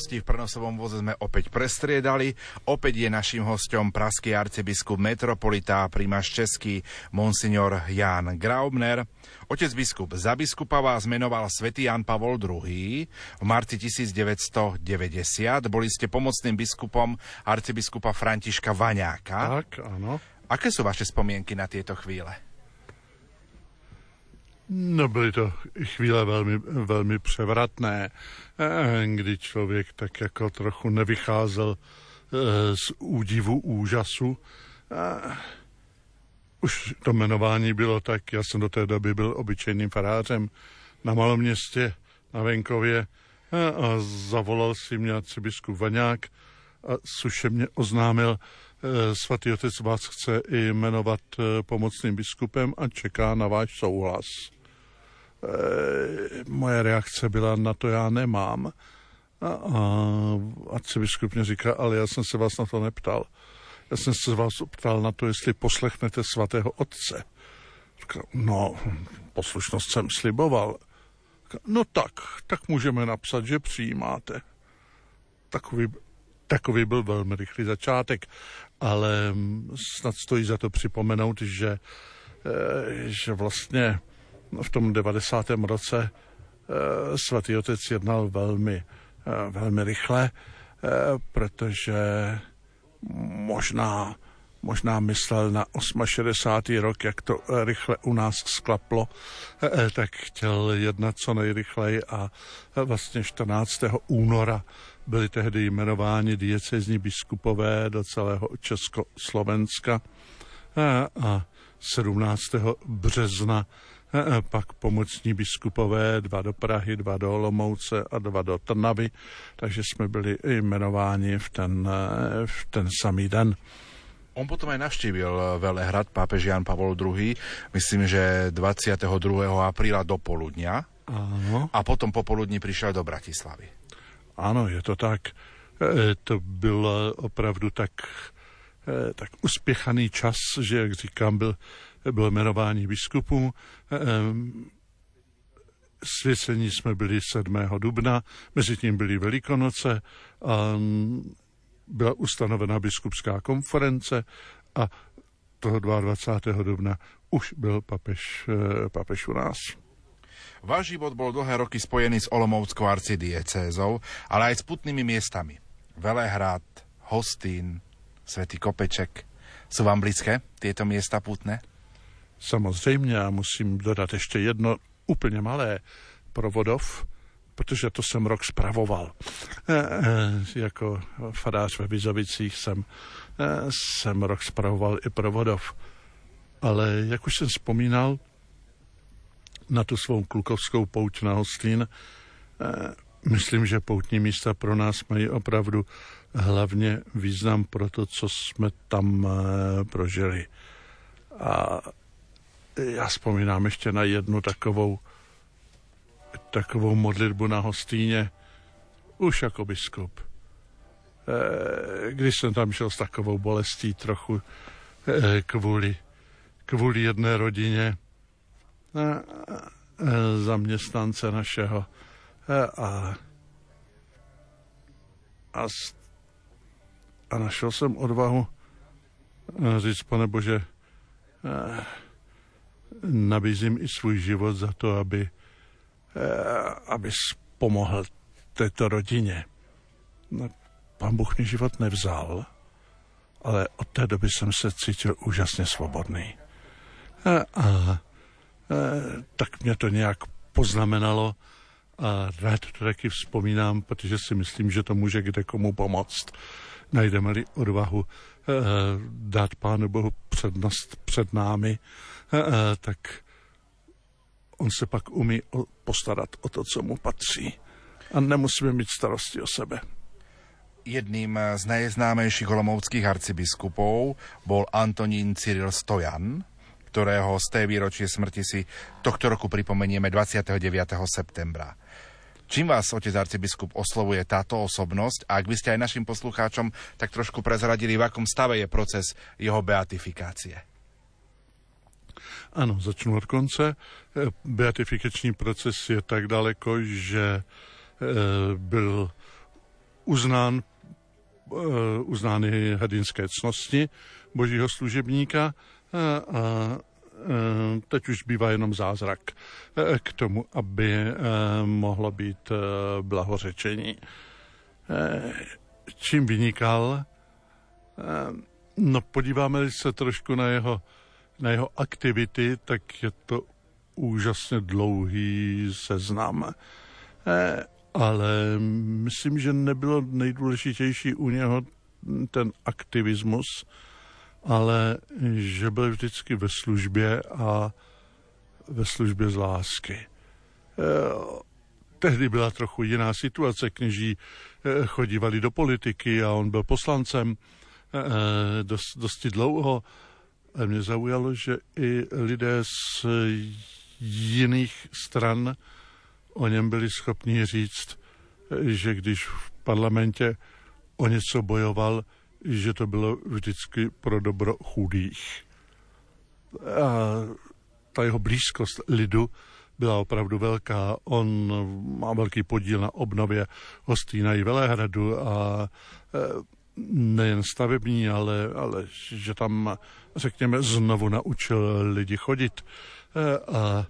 Hosti v prenosovom voze sme opäť prestriedali. Opäť je našim hostom praský arcibiskup metropolita primáš český monsignor Jan Graubner. Otec biskup za biskupa vás menoval svätý Jan Pavol II v marci 1990. Boli ste pomocným biskupom arcibiskupa Františka Vaňáka. Tak, áno. Aké sú vaše spomienky na tieto chvíle? No byly to chvíle velmi, velmi převratné, eh, kdy člověk tak jako trochu nevycházel eh, z údivu úžasu. Eh, už to jmenování bylo tak, já jsem do té doby byl obyčejným farářem na malom městě na venkově a zavolal si mě biskup Vaňák a suše mě oznámil, svatý otec vás chce jmenovat pomocným biskupem a čeká na váš souhlas. E, moje reakce byla na to já nemám. A, a biskup mě říká, ale já jsem se vás na to neptal. Já jsem se vás ptal na to, jestli poslechnete svatého otce. Říká, no, poslušnost jsem sliboval. Říká, no tak, tak můžeme napsat, že přijímáte. Takový, takový byl velmi rychlý začátek, ale snad stojí za to připomenout, že, e, že vlastně v tom 90. roce eh, svatý otec jednal velmi, eh, velmi rychle, eh, protože možná, možná myslel na 68. rok, jak to rychle u nás sklaplo, tak chtěl jednat co nejrychleji a vlastně 14. února byli tehdy jmenováni diecezní biskupové do celého Československa a 17. března pak pomocní biskupové, dva do Prahy, dva do Olomouce a dva do Trnavy, takže jsme byli jmenováni v ten, v ten samý den. On potom aj navštívil Velehrad, pápež Jan Pavol II, myslím, že 22. apríla do poludnia. Áno. A potom popoludní prišiel do Bratislavy. Áno, je to tak. E, to byl opravdu tak, e, tak uspěchaný čas, že, jak říkám, byl bylo jmenování biskupů. Ehm, svěcení jsme byli 7. dubna, mezi tím byly Velikonoce a byla ustanovena biskupská konference a toho 22. dubna už byl papež, eh, papež u nás. Váš život bol dlhé roky spojený s Olomouckou arcidiecézou, ale aj s putnými miestami. Velehrad, Hostín, Svetý Kopeček. Sú vám blízke tieto miesta putné? Samozřejmě, já musím dodat ještě jedno úplně malé provodov, protože to jsem rok spravoval. E, e, jako fadář ve Vizovicích jsem, e, jsem rok spravoval i provodov. Ale jak už jsem vzpomínal na tu svou klukovskou pouť na Hostín, e, myslím, že poutní místa pro nás mají opravdu hlavně význam pro to, co jsme tam e, prožili. A já vzpomínám ještě na jednu takovou, takovou modlitbu na hostýně, už jako biskup. Eh, když jsem tam šel s takovou bolestí trochu eh, kvůli, kvůli jedné rodině eh, zaměstnance našeho a, a, a našel jsem odvahu říct, pane Bože, nabízím i svůj život za to, aby, eh, aby pomohl této rodině. No, pán Bůh mi život nevzal, ale od té doby jsem se cítil úžasně svobodný. A, a, a tak mě to nějak poznamenalo a rád to taky vzpomínám, protože si myslím, že to může kde komu pomoct. Najdeme-li odvahu eh, dát Pánu Bohu přednost před námi Eh, tak on se pak umí postarat o to, co mu patří. A nemusíme mít starosti o sebe. Jedným z najznámejších olomouckých arcibiskupov bol Antonín Cyril Stojan, ktorého z té výročie smrti si tohto roku pripomenieme 29. septembra. Čím vás, otec arcibiskup, oslovuje táto osobnosť? A ak by ste aj našim poslucháčom tak trošku prezradili, v akom stave je proces jeho beatifikácie? Ano, začnu od konce. Beatifikační proces je tak daleko, že eh, byl uznán, uznány hrdinské cnosti božího služebníka a teď už bývá jenom zázrak k tomu, aby mohlo být blahořečení. Čím vynikal? No podíváme se trošku na jeho, na jeho aktivity, tak je to úžasně dlouhý seznam. Ale myslím, že nebylo nejdůležitější u něho ten aktivismus, ale že byl vždycky ve službě a ve službě z lásky. Tehdy byla trochu jiná situace, kněží chodívali do politiky a on byl poslancem dost, dosti dlouho. A mě zaujalo, že i lidé z jiných stran o něm byli schopni říct, že když v parlamentě o něco bojoval, že to bylo vždycky pro dobro chudých. A ta jeho blízkost lidu byla opravdu velká. On má velký podíl na obnově Hostýna i Velehradu a nejen stavební, ale, ale že tam, řekněme, znovu naučil lidi chodit. A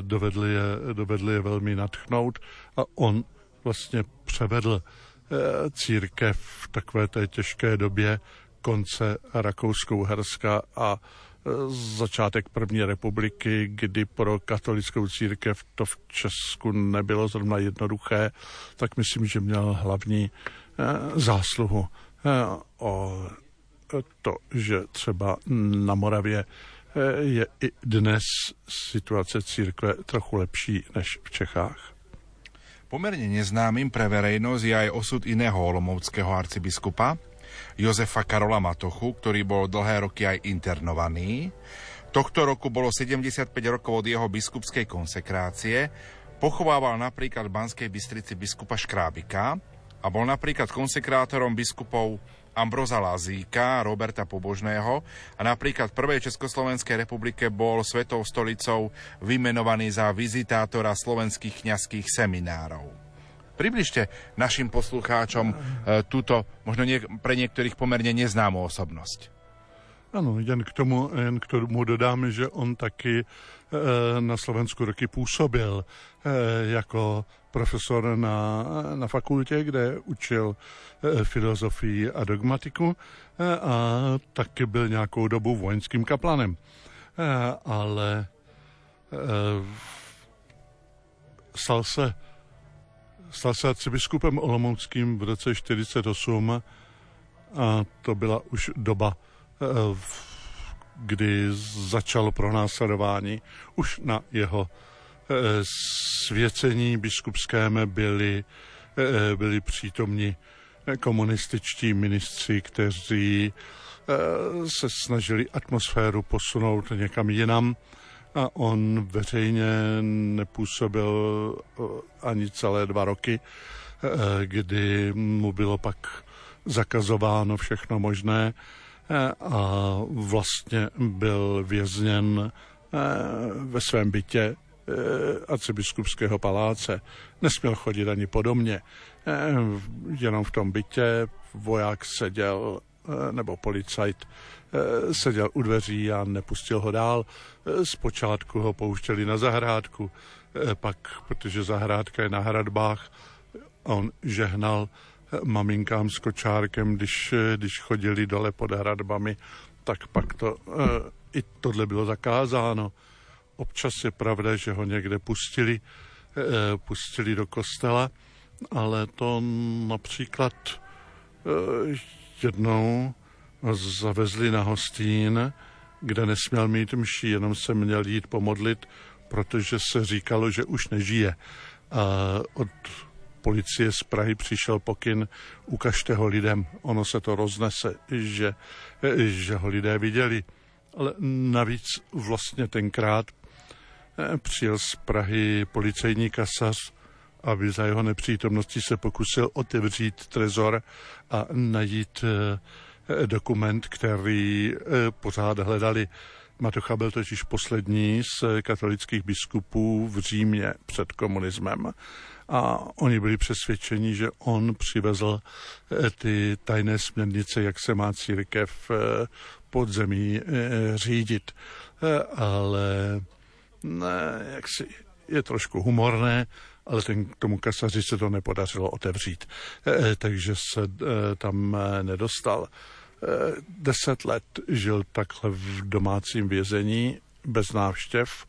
dovedli je, dovedli je velmi natchnout a on vlastně převedl církev v takové té těžké době konce Rakouskou-Herska a začátek první republiky, kdy pro katolickou církev to v Česku nebylo zrovna jednoduché, tak myslím, že měl hlavní zásluhu o to, že třeba na Moravě je i dnes situace církve trochu lepší než v Čechách. Pomerne neznámym pre verejnosť je aj osud iného olomovského arcibiskupa, Jozefa Karola Matochu, ktorý bol dlhé roky aj internovaný. Tohto roku bolo 75 rokov od jeho biskupskej konsekrácie. Pochovával napríklad v Banskej Bystrici biskupa Škrábika a bol napríklad konsekrátorom biskupov Ambroza Lazíka, Roberta Pobožného a napríklad v prvej Československej republike bol svetou stolicou vymenovaný za vizitátora slovenských kňazských seminárov. Približte našim poslucháčom e, túto, možno nie, pre niektorých pomerne neznámú osobnosť. Ano, jen k tomu, jen k tomu dodám, že on taky e, na Slovensku roky působil e, jako profesor na, na fakultě, kde učil e, filozofii a dogmatiku a taky byl nějakou dobu vojenským kaplanem. Ale stal se, stal se arcibiskupem Olomouckým v roce 48 a to byla už doba Eh, kdy začalo pronásledování. Už na jeho eh, svěcení biskupském byli, eh, byli přítomni komunističtí ministři, kteří se snažili atmosféru posunout někam jinam a on veřejně nepůsobil ani celé dva roky, kdy mu bylo pak zakazováno všechno možné a vlastně byl vězněn eh, ve svém bytě. eh, arcibiskupského paláce. Nesměl chodit ani podobně. Eh, jenom v tom bytě voják seděl nebo policajt seděl u dveří a nepustil ho dál. Zpočátku ho pouštěli na zahrádku, pak, protože zahrádka je na hradbách, on žehnal maminkám s kočárkem, když, když chodili dole pod hradbami, tak pak to, eh, i tohle bylo zakázáno. Občas je pravda, že ho někde pustili, eh, pustili do kostela, ale to například eh, jednou zavezli na hostín, kde nesměl mít mší, jenom se měl jít pomodlit, protože se říkalo, že už nežije. A od policie z Prahy přišel pokyn, ukažte ho lidem, ono se to roznese, že, že ho lidé viděli. Ale navíc vlastně tenkrát přijel z Prahy policejní kasař, aby za jeho nepřítomnosti se pokusil otevřít trezor a najít eh, dokument, který pořád hledali. Matocha byl totiž poslední z katolických biskupů v Římě před komunismem a oni byli přesvědčeni, že on přivezl ty tajné směrnice, jak se má církev podzemí řídit. Ale ne, jak si, je trošku humorné, ale ten, tomu kasaři se to nepodařilo otevřít, takže se tam nedostal. Deset let žil takhle v domácím vězení bez návštěv,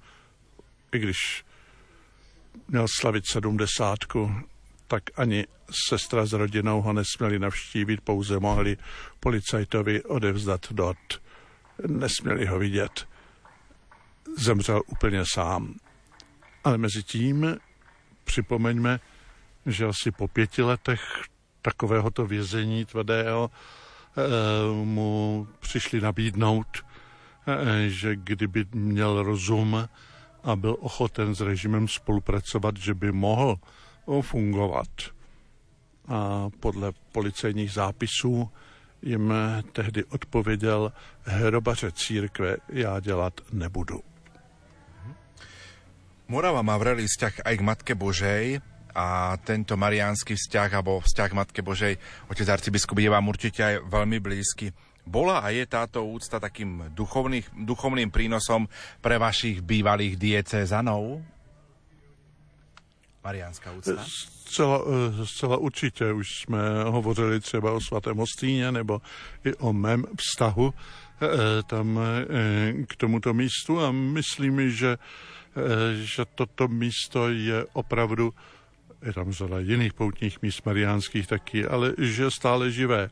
i když měl slavit sedmdesátku, tak ani sestra s rodinou ho nesměli navštívit, pouze mohli policajtovi odevzdat dot. Nesměli ho vidět. Zemřel úplně sám. Ale mezi tím připomeňme, že asi po pěti letech takovéhoto vězení tvrdého eh, mu přišli nabídnout, eh, že kdyby měl rozum, a byl ochoten s režimem spolupracovat, že by mohl fungovat. A podle policejních zápisů jim tehdy odpověděl, hrobaře církve já dělat nebudu. Morava má vrelý vzťah aj k Matke Božej a tento mariánsky vzťah alebo vzťah Matke Božej, otec arcibiskup je vám určite aj veľmi blízky. Bola a je táto úcta takým duchovným prínosom pre vašich bývalých diecézanov? Mariánska úcta? Zcela, eh, zcela určitě. Už jsme hovořili třeba o svatém Hostíně nebo i o mém vztahu eh, tam eh, k tomuto místu a myslím, že, že toto místo je opravdu je tam řada jiných poutních míst mariánských taky, ale že stále živé.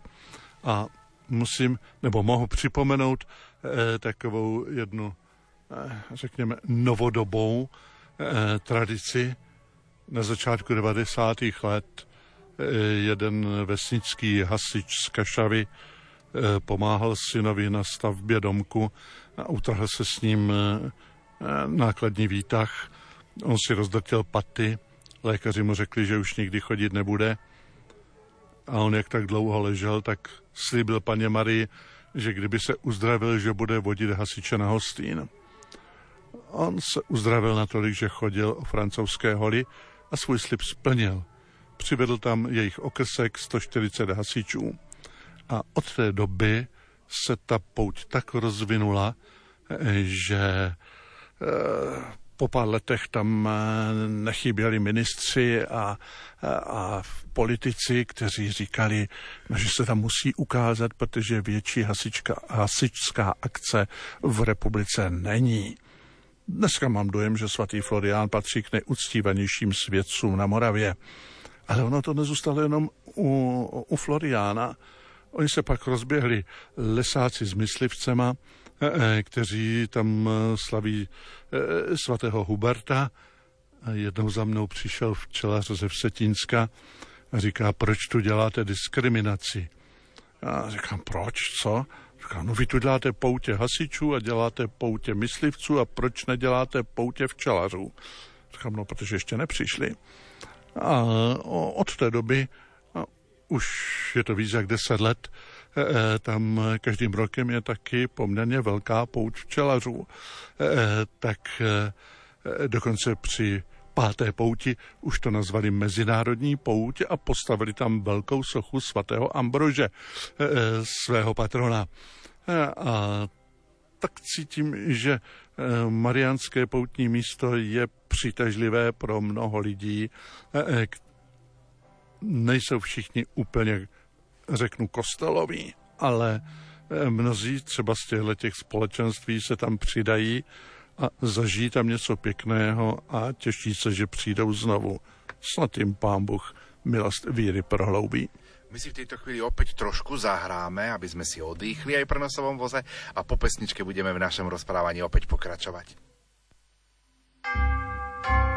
A musím, nebo mohu připomenout eh, takovou jednu, eh, řekněme, novodobou eh, tradici. Na začátku 90. let eh, jeden vesnický hasič z Kašavy eh, pomáhal synovi na stavbě domku a utrhl se s ním eh, nákladní výtah. On si rozdrtil paty, lékaři mu řekli, že už nikdy chodit nebude a on jak tak dlouho ležel, tak slíbil paně Marii, že kdyby se uzdravil, že bude vodit hasiče na hostín. On se uzdravil natolik, že chodil o francouzské hory a svůj slib splnil. Přivedl tam jejich okrsek 140 hasičů. A od té doby se ta pouť tak rozvinula, že po pár letech tam eh, nechyběli ministři a, a, a politici, kteří říkali, no, že se tam musí ukázat, protože větší hasička, hasičská akce v republice není. Dneska mám dojem, že svatý Florián patří k nejuctívanějším svědcům na Moravě. Ale ono to nezůstalo jenom u, u Floriána. Oni se pak rozběhli lesáci s myslivcema, Eh, kteří tam eh, slaví svatého Huberta. Jednou za mnou přišel včelař ze Vsetínska a říká, proč tu děláte diskriminaci? A říkám, proč, co? Říká, no vy tu děláte poutě hasičů a děláte poutě myslivců a proč neděláte poutě včelařů? Říkám, no protože ještě nepřišli. A od té doby, už je to víc jak deset let, tam každým rokem je taky poměrně velká pouť včelařů. Tak dokonce při páté pouti už to nazvali Mezinárodní pouť a postavili tam velkou sochu svatého Ambrože, svého patrona. A tak cítím, že mariánské poutní místo je přitažlivé pro mnoho lidí. Nejsou všichni úplně řeknu kostelový, ale eh, mnozí třeba z těchto těch společenství se tam přidají a zažijí tam něco pěkného a těší se, že přijdou znovu. Snad jim pán Bůh milost víry prohloubí. My si v tejto chvíli opäť trošku zahráme, aby sme si odýchli aj pri nosovom voze a po pesničke budeme v našom rozprávaní opäť pokračovať. s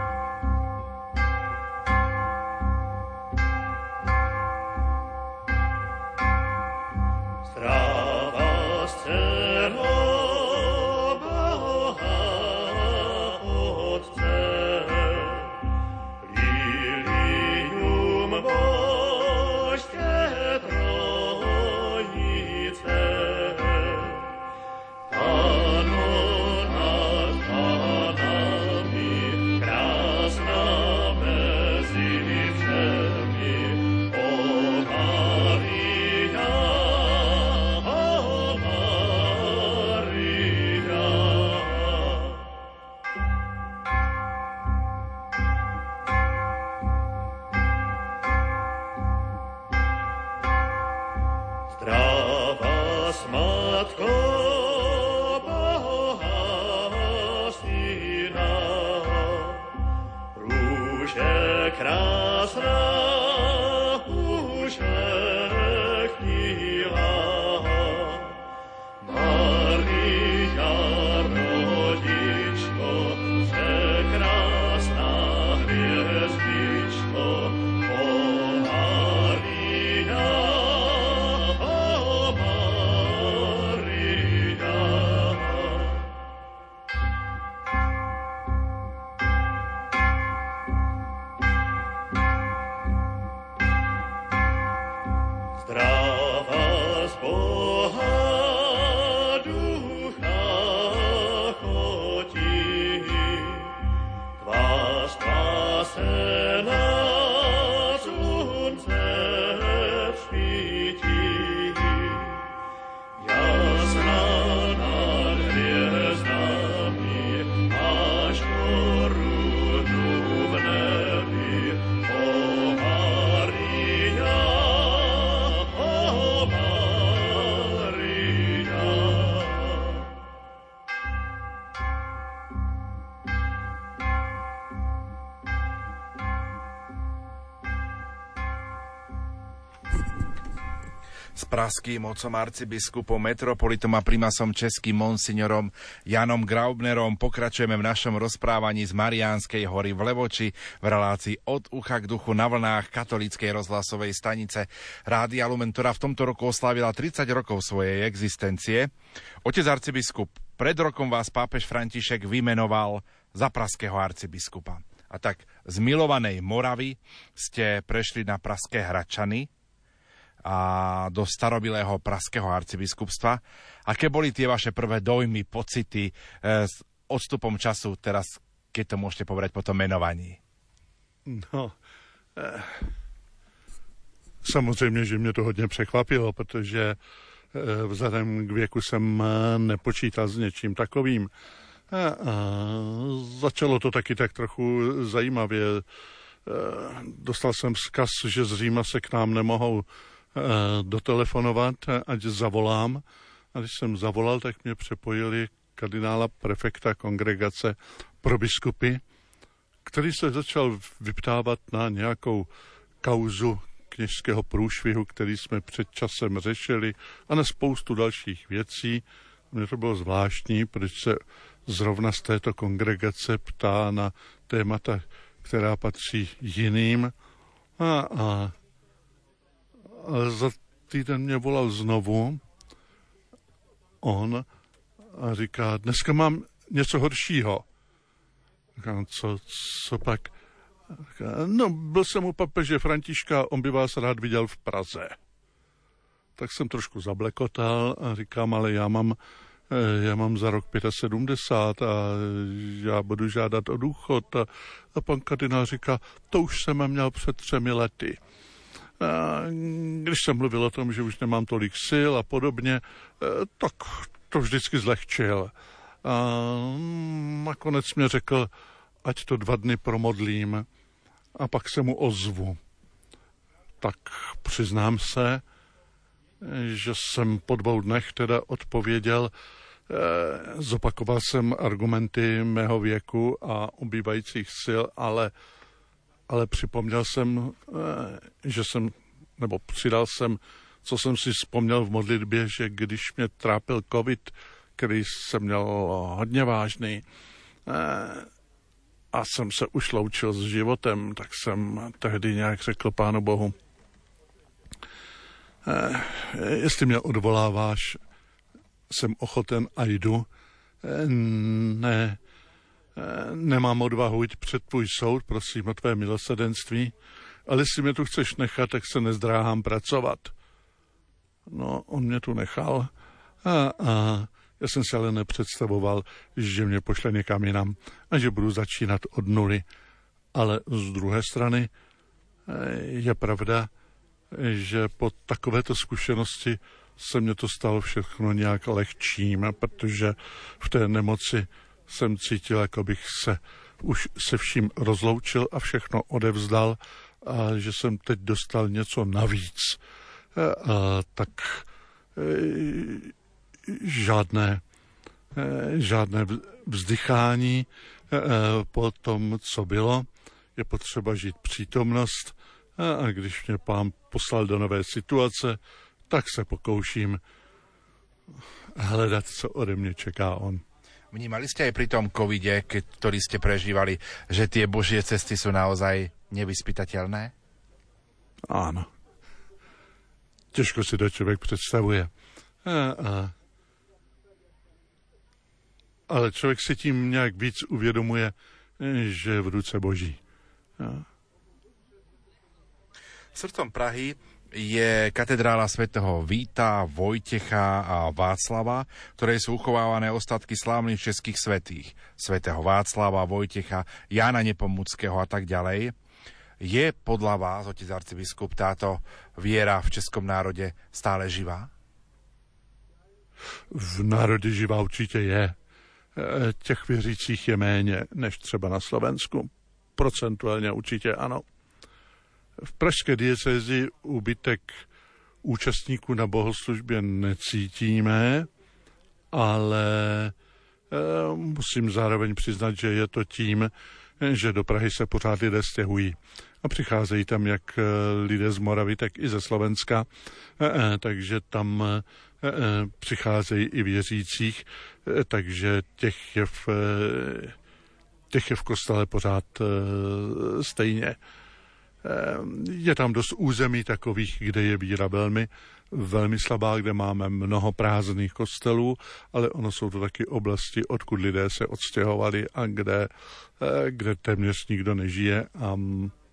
praským otcom arcibiskupom, metropolitom a primasom českým monsignorom Janom Graubnerom. Pokračujeme v našom rozprávaní z Mariánskej hory v Levoči v relácii od ucha k duchu na vlnách katolíckej rozhlasovej stanice Rádia Lumen, ktorá v tomto roku oslávila 30 rokov svojej existencie. Otec arcibiskup, pred rokom vás pápež František vymenoval za praského arcibiskupa. A tak z milovanej Moravy ste prešli na praské Hračany, a do starobilého praského arcibiskupstva. Aké boli tie vaše prvé dojmy, pocity e, s odstupom času teraz, keď to môžete povedať po tom menovaní? No, e, samozřejmě, že mě to hodně překvapilo, protože e, vzhledem k věku jsem nepočítal s něčím takovým. A, a začalo to taky tak trochu zajímavě. E, dostal jsem vzkaz, že z Říma se k nám nemohou dotelefonovat, ať zavolám. A když jsem zavolal, tak mě přepojili kardinála prefekta kongregace pro biskupy, který se začal vyptávat na nějakou kauzu kněžského průšvihu, který jsme před časem řešili a na spoustu dalších věcí. Mně to bylo zvláštní, proč se zrovna z této kongregace ptá na témata, která patří jiným. A, a za týden mě volal znovu on a říká, dneska mám něco horšího. Říkám, co, co pak? Říká, no, byl jsem u papeže Františka, on by vás rád viděl v Praze. Tak jsem trošku zablekotal a říkám, ale já mám, eh, já mám za rok 75 a já budu žádat o důchod. A, a pan kardinál říká, to už jsem měl před třemi lety. Když jsem mluvil o tom, že už nemám tolik sil a podobně, e, tak to vždycky zlehčil. A nakonec mě řekl, ať to dva dny promodlím a pak se mu ozvu. Tak přiznám se, že jsem po dvou dnech teda odpověděl, e, zopakoval jsem argumenty mého věku a ubývajících sil, ale ale připomněl jsem, eh, že jsem, nebo přidal jsem, co jsem si vzpomněl v modlitbě, že když mě trápil covid, který jsem měl hodně vážný, eh, a jsem se už loučil s životem, tak jsem tehdy nějak řekl Pánu Bohu, eh, jestli mě odvoláváš, jsem ochoten a jdu. Ne, nemám odvahu jít před tvůj soud, prosím o tvé milosedenství, ale jestli mě tu chceš nechat, tak se nezdráhám pracovat. No, on mě tu nechal a, a já jsem si ale nepředstavoval, že mě pošle někam jinam a že budu začínat od nuly. Ale z druhé strany eh, je pravda, že po takovéto zkušenosti se mě to stalo všechno nějak lehčím, protože v té nemoci jsem cítil, jako bych se už se vším rozloučil a všechno odevzdal a že jsem teď dostal něco navíc. A tak e, žádné, e, žádné vzdychání e, po tom, co bylo. Je potřeba žít přítomnost a když mě pán poslal do nové situace, tak se pokouším hledat, co ode mě čeká on. Vnímali ste aj pri tom covide, keď, ktorý ste prežívali, že tie božie cesty sú naozaj nevyspytateľné? Áno. Těžko si to člověk představuje. A, a, ale člověk si tím nějak víc uvědomuje, že je v ruce Boží. A. Srdcom Prahy je katedrála svätého Víta, Vojtecha a Václava, ktoré sú uchovávané ostatky slávnych českých svetých, svätého Václava, Vojtecha, Jana Nepomuckého a tak ďalej. Je podľa vás, otec arcibiskup, táto viera v českom národe stále živá? V národě živá určitě je. E, těch věřících je méně než třeba na Slovensku. Procentuálně určitě ano. V pražské diecézi úbytek účastníků na bohoslužbě necítíme, ale e, musím zároveň přiznat, že je to tím, že do Prahy se pořád lidé stěhují. a přicházejí tam jak lidé z Moravy, tak i ze Slovenska, takže tam přicházejí i věřících, takže těch je v, těch je v kostele pořád stejně. Je tam dost území takových, kde je víra velmi velmi slabá, kde máme mnoho prázdných kostelů, ale ono jsou to taky oblasti, odkud lidé se odstěhovali a kde, eh, kde téměř nikdo nežije. A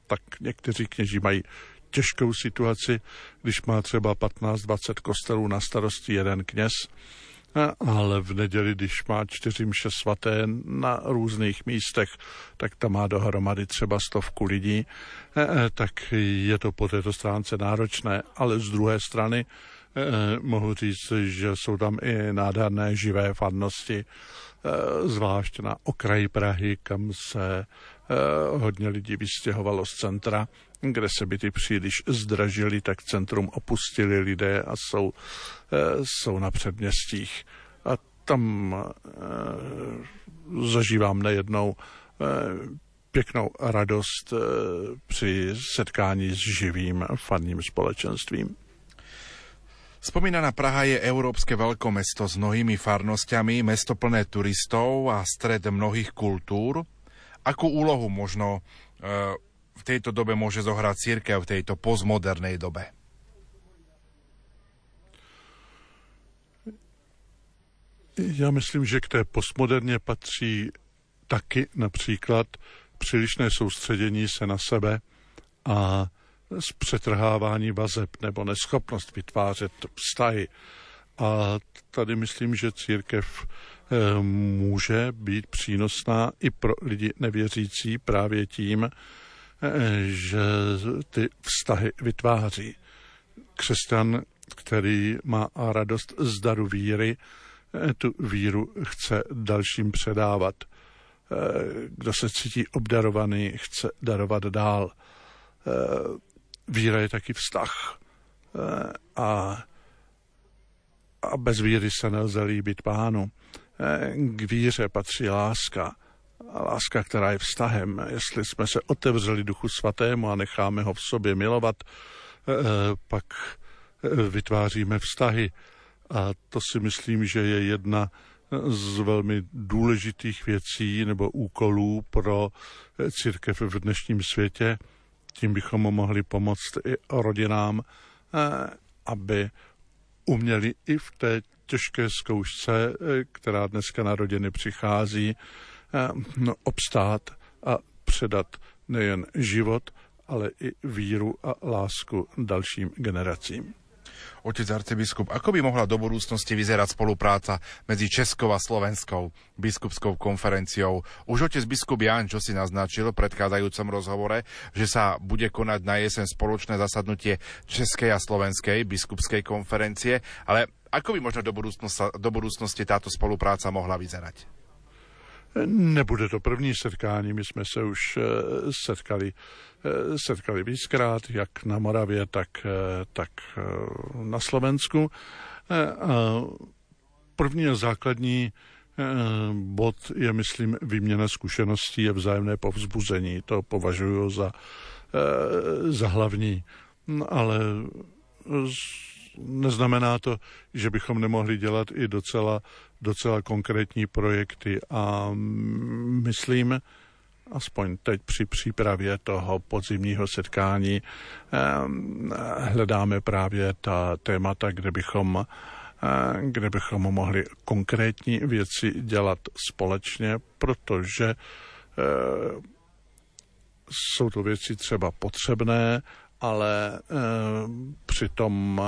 tak někteří kněží mají těžkou situaci, když má třeba 15-20 kostelů na starosti jeden kněz, ale v neděli, když má čtyři mše svaté na různých místech, tak tam má dohromady třeba stovku lidí, e, e, tak je to po této stránce náročné, ale z druhé strany e, mohu říct, že jsou tam i nádherné živé farnosti, zvlášť na okraji Prahy, kam se hodně lidí vystěhovalo z centra, kde se byty příliš zdražily, tak centrum opustili lidé a jsou, jsou na předměstích. A tam zažívám nejednou pěknou radost při setkání s živým farním společenstvím. Spomínaná Praha je európske veľkomesto s mnohými farnosťami, mesto plné turistov a stred mnohých kultúr. Akú úlohu možno v tejto dobe môže zohrať církev v tejto postmodernej dobe? Já myslím, že k té postmoderně patří taky například přílišné soustředění se na sebe a zpřetrhávání vazeb nebo neschopnost vytvářet vztahy. A tady myslím, že církev eh, může být přínosná i pro lidi nevěřící právě tím, že ty vztahy vytváří. Křesťan, který má radost z daru víry, tu víru chce dalším předávat. Kdo se cítí obdarovaný, chce darovat dál. Víra je taky vztah. A, a bez víry se nelze líbit pánu. K víře patří láska láska, která je vztahem, jestli jsme se otevřeli Duchu Svatému a necháme ho v sobě milovat, eh, pak eh, vytváříme vztahy. A to si myslím, že je jedna z velmi důležitých věcí nebo úkolů pro eh, církev v dnešním světě. Tím bychom mohli pomoct i rodinám, aby uměli i v té těžké zkoušce, která dneska na rodiny přichází, obstát a předat nejen život, ale i víru a lásku dalším generacím. Otec arcibiskup, ako by mohla do budúcnosti vyzerať spolupráca medzi Českou a Slovenskou biskupskou konferenciou? Už otec biskup Jan, čo si naznačil v predchádzajúcom rozhovore, že sa bude konať na jesen spoločné zasadnutie Českej a Slovenskej biskupskej konferencie, ale ako by možno do budúcnosti, do budúcnosti táto spolupráca mohla vyzerať? Nebude to první setkání, my jsme se už eh, setkali, eh, setkali víckrát, jak na Moravě, tak, eh, tak na Slovensku. První a základní bod je, myslím, výměna zkušeností a vzájemné povzbuzení. To považuji za, za hlavní. No, ale neznamená to, že bychom nemohli dělat i docela, docela konkrétní projekty a myslím, aspoň teď při přípravě toho podzimního setkání hledáme právě ta témata, kde bychom kde bychom mohli konkrétní věci dělat společně, protože jsou to věci třeba potřebné, ale přitom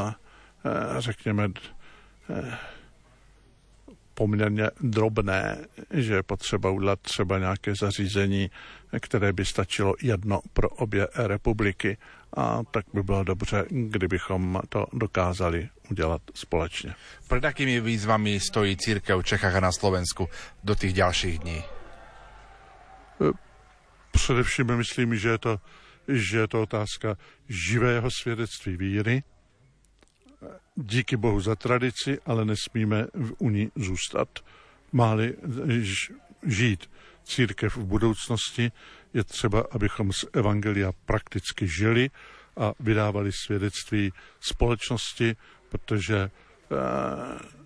Eh, řekněme, eh, poměrně drobné, že je potřeba udělat třeba nějaké zařízení, které by stačilo jedno pro obě republiky a tak by bylo dobře, kdybychom to dokázali udělat společně. Před jakými výzvami stojí církev v Čechách a na Slovensku do těch dalších dní? Eh, především myslím, že je to, že je to otázka živého svědectví víry, díky Bohu za tradici, ale nesmíme u ní zůstat. Máli žít církev v budoucnosti, je třeba, abychom z Evangelia prakticky žili a vydávali svědectví společnosti, protože eh,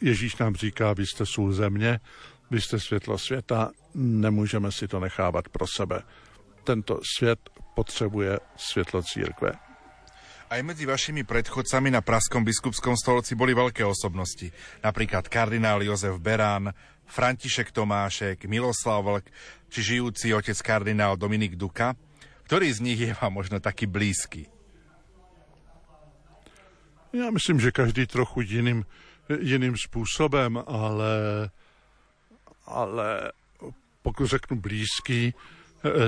Ježíš nám říká, vy jste sůl země, vy jste světlo světa, nemůžeme si to nechávat pro sebe. Tento svět potřebuje světlo církve. Aj medzi vašimi predchodcami na Praskom biskupskom stolci boli veľké osobnosti. Napríklad kardinál Jozef Berán, František Tomášek, Miloslav Vlk, či žijúci otec kardinál Dominik Duka. Ktorý z nich je vám možno taký blízky? Já myslím, že každý trochu jiným, jiným způsobem, ale, ale pokud řeknu blízký, Eh,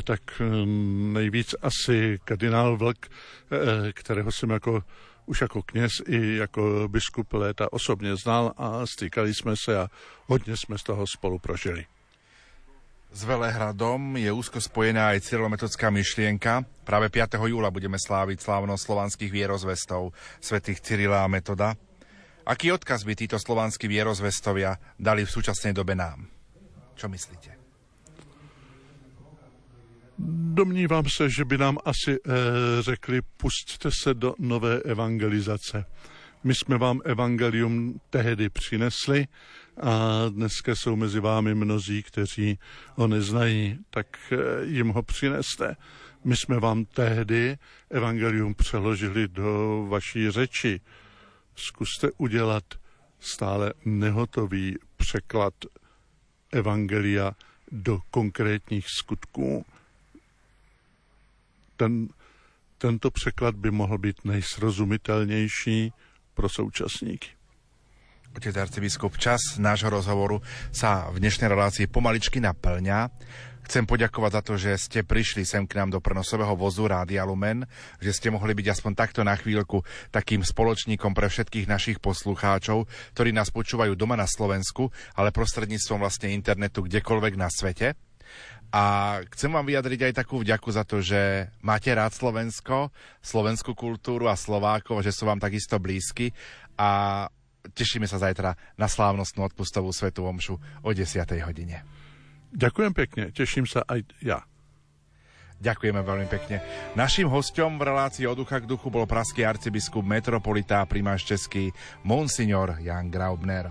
tak eh, nejvíc asi kardinál Vlk, eh, kterého jsem jako už jako kněz i jako biskup léta osobně znal a stýkali jsme se a hodně jsme z toho spolu prožili. S Velehradom je úzko spojená aj cyrilometodská myšlienka. Práve 5. júla budeme sláviť slávnosť slovanských vierozvestov, svätých Cyrila a Metoda. Aký odkaz by títo slovanskí vierozvestovia dali v súčasnej dobe nám? Čo myslíte? Domnívám se, že by nám asi e, řekli, pusťte se do nové evangelizace. My jsme vám evangelium tehdy přinesli a dneska jsou mezi vámi mnozí, kteří ho neznají, tak e, jim ho přineste. My jsme vám tehdy evangelium přeložili do vaší řeči. Zkuste udělat stále nehotový překlad evangelia do konkrétních skutků ten, tento překlad by mohl být nejsrozumitelnější pro současníky. Otec arcibiskup, čas nášho rozhovoru sa v dnešnej relácii pomaličky naplňa. Chcem poďakovať za to, že ste prišli sem k nám do prenosového vozu Rádia Lumen, že ste mohli byť aspoň takto na chvíľku takým spoločníkom pre všetkých našich poslucháčov, ktorí nás počúvajú doma na Slovensku, ale prostredníctvom vlastne internetu kdekoľvek na svete. A chcem vám vyjadriť aj takú vďaku za to, že máte rád Slovensko, slovenskú kultúru a Slovákov, že sú vám takisto blízky a tešíme sa zajtra na slávnostnú odpustovú svetu omšu o 10. hodine. Ďakujem pekne, teším sa aj ja. Ďakujeme veľmi pekne. Naším hostom v relácii od ducha k duchu bol praský arcibiskup metropolitá primáš český Monsignor Jan Graubner.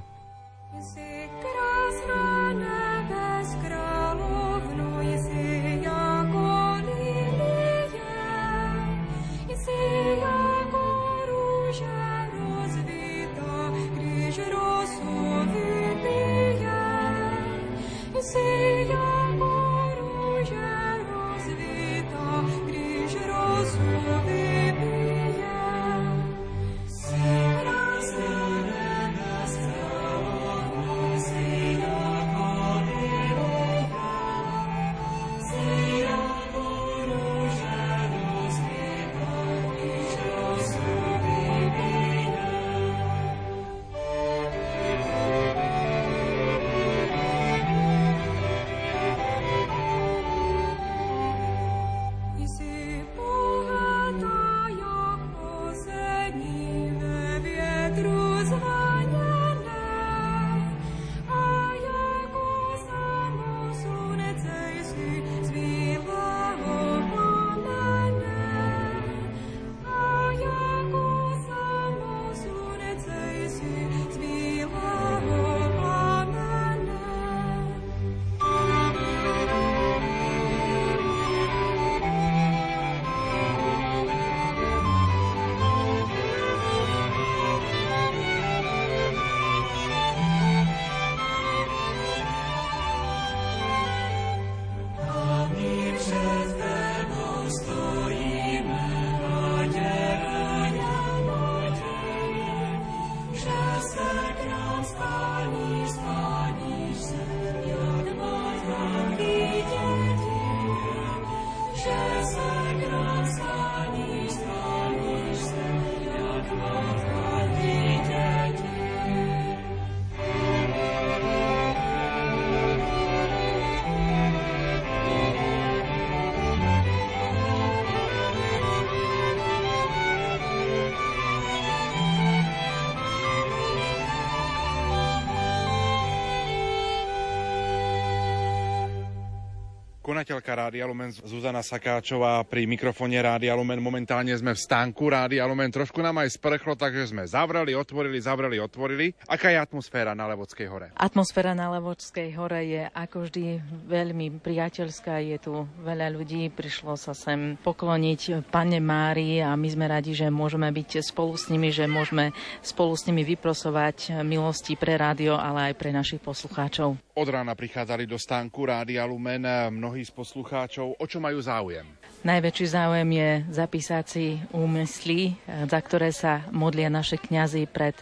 Konateľka Rádia Lumen Zuzana Sakáčová pri mikrofóne Rádia Lumen. Momentálne sme v stánku Rádia Lumen. Trošku nám aj sprchlo, takže sme zavreli, otvorili, zavreli, otvorili. Aká je atmosféra na Levodskej hore? Atmosféra na Levodskej hore je ako vždy veľmi priateľská. Je tu veľa ľudí, prišlo sa sem pokloniť Pane Mári a my sme radi, že môžeme byť spolu s nimi, že môžeme spolu s nimi vyprosovať milosti pre rádio, ale aj pre našich poslucháčov. Od rána prichádzali do stánku Rádia Lumen mnohí z poslucháčov. O čo majú záujem? Najväčší záujem je zapísať si úmysly, za ktoré sa modlia naše kňazi pred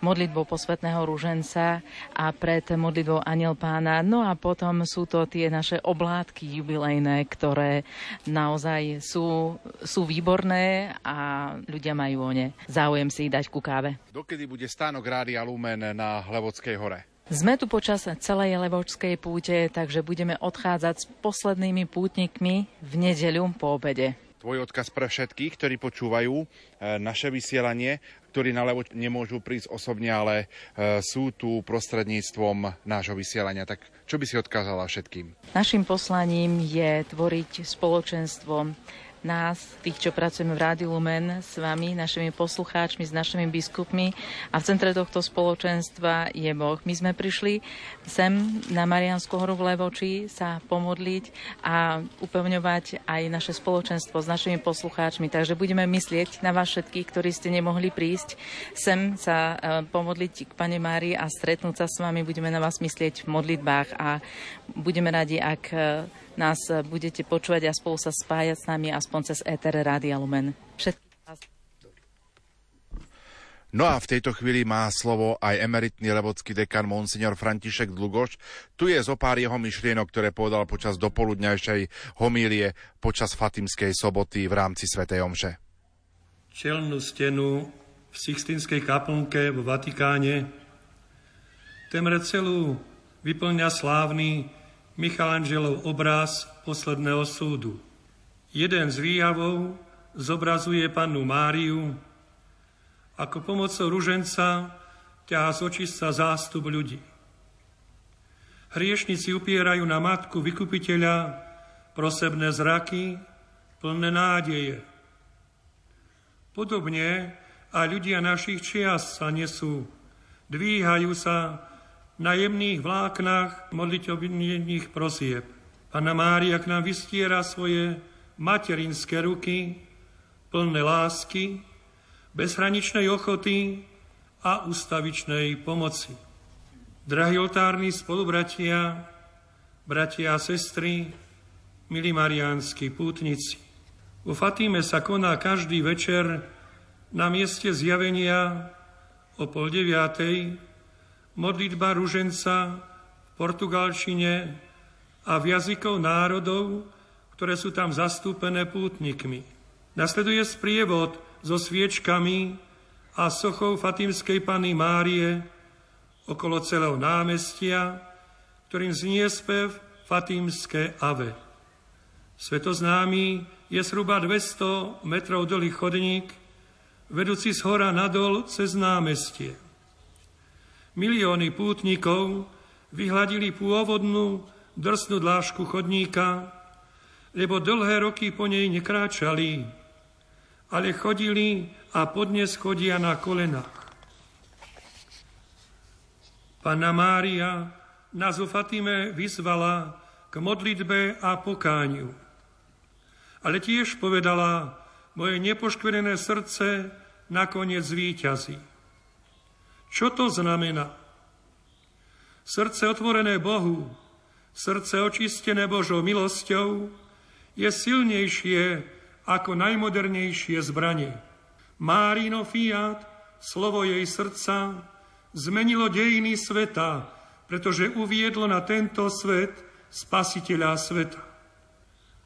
modlitbou posvetného rúženca a pred modlitbou Aniel Pána. No a potom sú to tie naše oblátky jubilejné, ktoré naozaj sú, sú výborné a ľudia majú o ne záujem si ich dať ku káve. Dokedy bude stánok Rádia Lumen na Hlevodskej hore? Sme tu počas celej Levočskej púte, takže budeme odchádzať s poslednými pútnikmi v nedeľu po obede. Tvoj odkaz pre všetkých, ktorí počúvajú e, naše vysielanie, ktorí na Levo nemôžu prísť osobne, ale e, sú tu prostredníctvom nášho vysielania. Tak čo by si odkázala všetkým? Našim poslaním je tvoriť spoločenstvo nás, tých, čo pracujeme v Rádiu Lumen, s vami, našimi poslucháčmi, s našimi biskupmi a v centre tohto spoločenstva je Boh. My sme prišli sem na Marianskú horu v Levoči sa pomodliť a upevňovať aj naše spoločenstvo s našimi poslucháčmi. Takže budeme myslieť na vás všetkých, ktorí ste nemohli prísť sem sa e, pomodliť k Pane Mári a stretnúť sa s vami. Budeme na vás myslieť v modlitbách a budeme radi, ak e, nás budete počúvať a spolu sa spájať s nami aspoň cez ETR Rádia Lumen. Všetkých No a v tejto chvíli má slovo aj emeritný levodský dekan Monsignor František Dlugoš. Tu je zo pár jeho myšlienok, ktoré povedal počas dopoludňajšej homílie počas Fatimskej soboty v rámci Svetej Omše. Čelnú stenu v Sixtinskej kaplnke v Vatikáne temre celú vyplňa slávny Michelangelov obraz posledného súdu. Jeden z výjavov zobrazuje pannu Máriu, ako pomocou ruženca ťahá z očista zástup ľudí. Hriešnici upierajú na matku vykupiteľa prosebné zraky, plné nádeje. Podobne a ľudia našich čias sa nesú, dvíhajú sa na jemných vláknach modliteľných prosieb. Pana Mária k nám vystiera svoje materinské ruky, plné lásky, bezhraničnej ochoty a ustavičnej pomoci. Drahí oltárni spolubratia, bratia a sestry, milí mariánsky pútnici, vo Fatíme sa koná každý večer na mieste zjavenia o pol deviatej modlitba ruženca v portugalčine a v jazykov národov, ktoré sú tam zastúpené pútnikmi. Nasleduje sprievod so sviečkami a sochou Fatimskej Pany Márie okolo celého námestia, ktorým znie spev Fatimské Ave. Svetoznámy je zhruba 200 metrov dlhý chodník, vedúci z hora nadol cez námestie. Milióny pútnikov vyhladili pôvodnú drsnú dlážku chodníka, lebo dlhé roky po nej nekráčali, ale chodili a podnes chodia na kolenách. Pana Mária nás o Fatime vyzvala k modlitbe a pokániu. Ale tiež povedala, moje nepoškvenené srdce nakoniec víťazí. Čo to znamená? Srdce otvorené Bohu, srdce očistené Božou milosťou je silnejšie ako najmodernejšie zbranie. Márino Fiat, slovo jej srdca, zmenilo dejiny sveta, pretože uviedlo na tento svet spasiteľa sveta.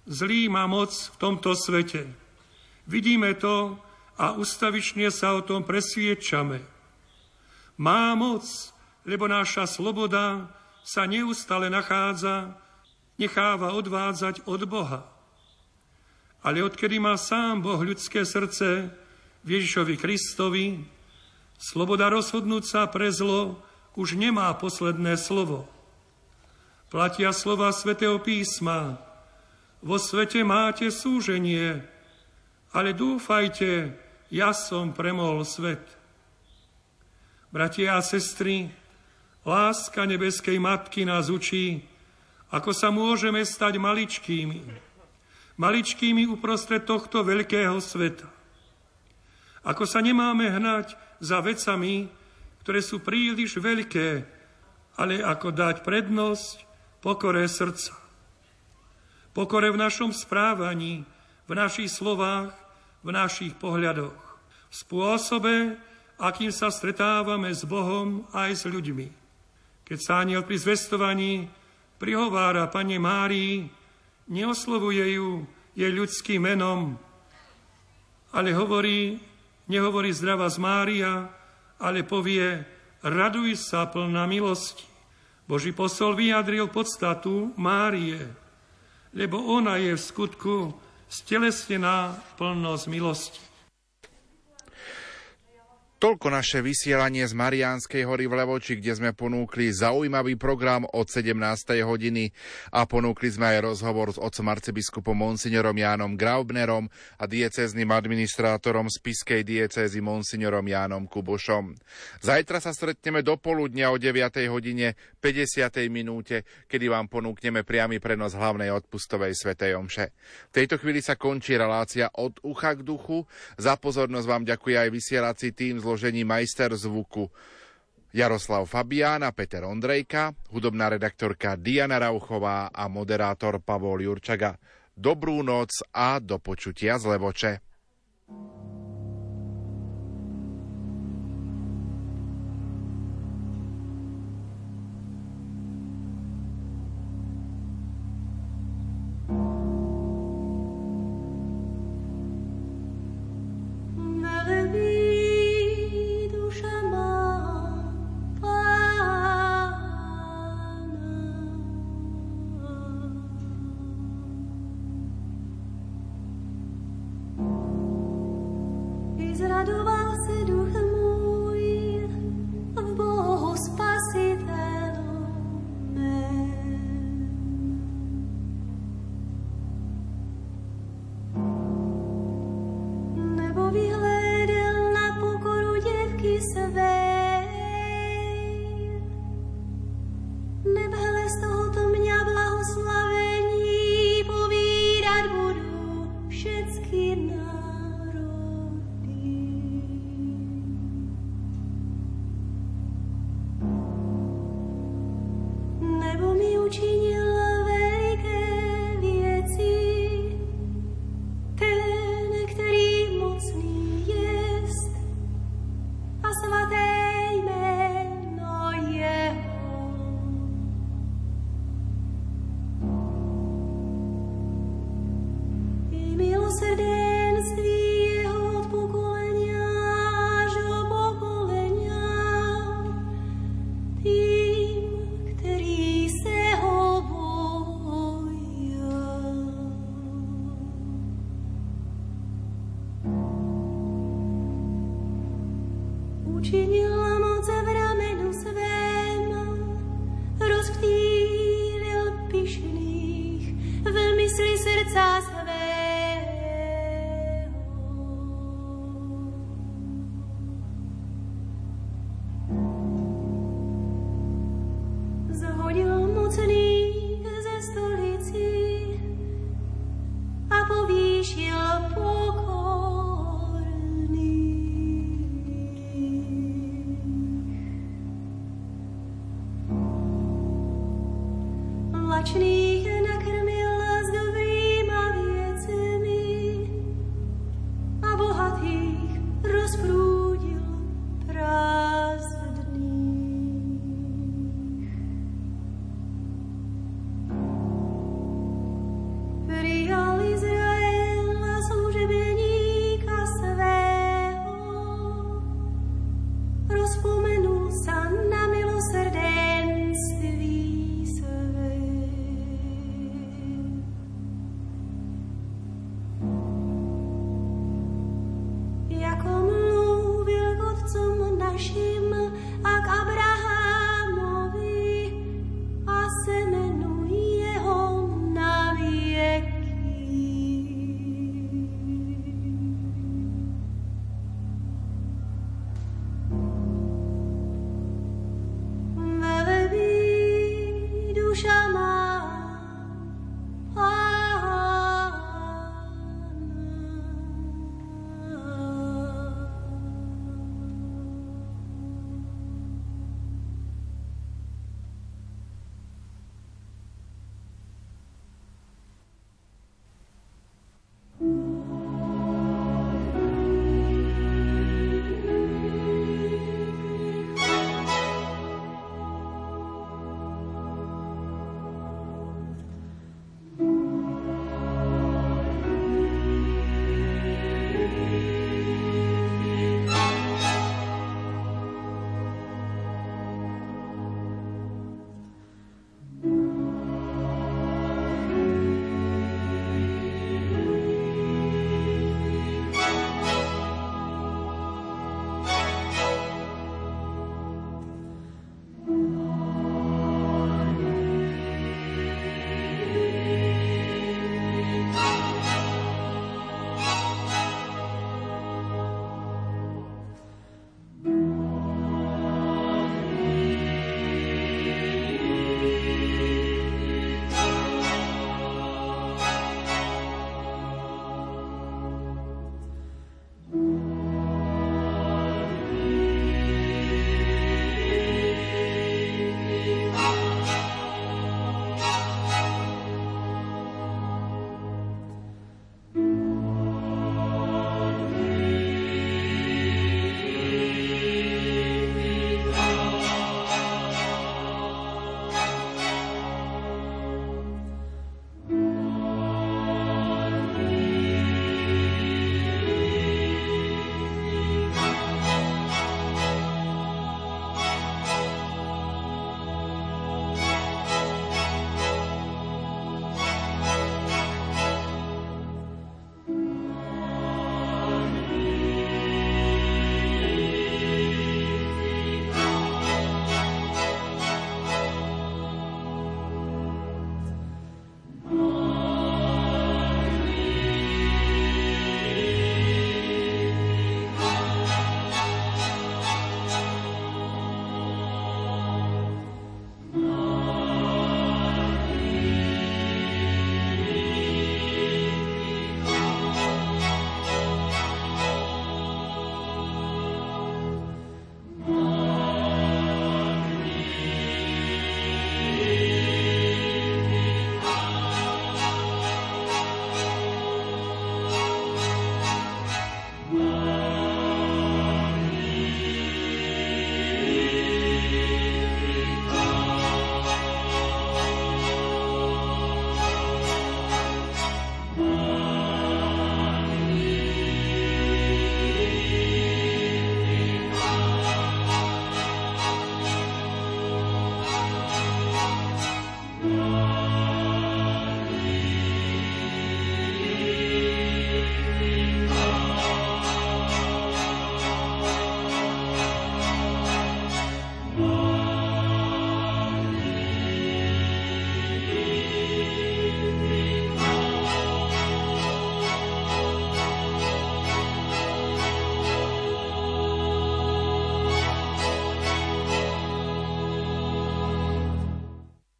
Zlý má moc v tomto svete. Vidíme to a ustavične sa o tom presviečame. Má moc, lebo naša sloboda sa neustále nachádza, necháva odvádzať od Boha. Ale odkedy má sám Boh ľudské srdce Ježišovi Kristovi, sloboda rozhodnúť sa pre zlo už nemá posledné slovo. Platia slova svätého písma. Vo svete máte súženie, ale dúfajte, ja som premol svet. Bratia a sestry, láska nebeskej matky nás učí, ako sa môžeme stať maličkými. Maličkými uprostred tohto veľkého sveta. Ako sa nemáme hnať za vecami, ktoré sú príliš veľké, ale ako dať prednosť pokore srdca. Pokore v našom správaní, v našich slovách, v našich pohľadoch. V spôsobe, akým sa stretávame s Bohom aj s ľuďmi. Keď sa aniel pri zvestovaní prihovára Pane Márii, neoslovuje ju jej ľudským menom, ale hovorí, nehovorí zdravá z Mária, ale povie, raduj sa plná milosti. Boží posol vyjadril podstatu Márie, lebo ona je v skutku stelesnená plnosť milosti. Toľko naše vysielanie z Mariánskej hory v Levoči, kde sme ponúkli zaujímavý program od 17. hodiny a ponúkli sme aj rozhovor s otcom arcibiskupom Monsignorom Jánom Graubnerom a diecezným administrátorom spiskej diecézy Monsignorom Jánom Kubošom. Zajtra sa stretneme do poludnia o 9. hodine 50. minúte, kedy vám ponúkneme priamy prenos hlavnej odpustovej svetej omše. V tejto chvíli sa končí relácia od ucha k duchu. Za pozornosť vám ďakuje aj vysielací tým zložení majster zvuku Jaroslav Fabián a Peter Ondrejka, hudobná redaktorka Diana Rauchová a moderátor Pavol Jurčaga. Dobrú noc a do počutia z Levoče.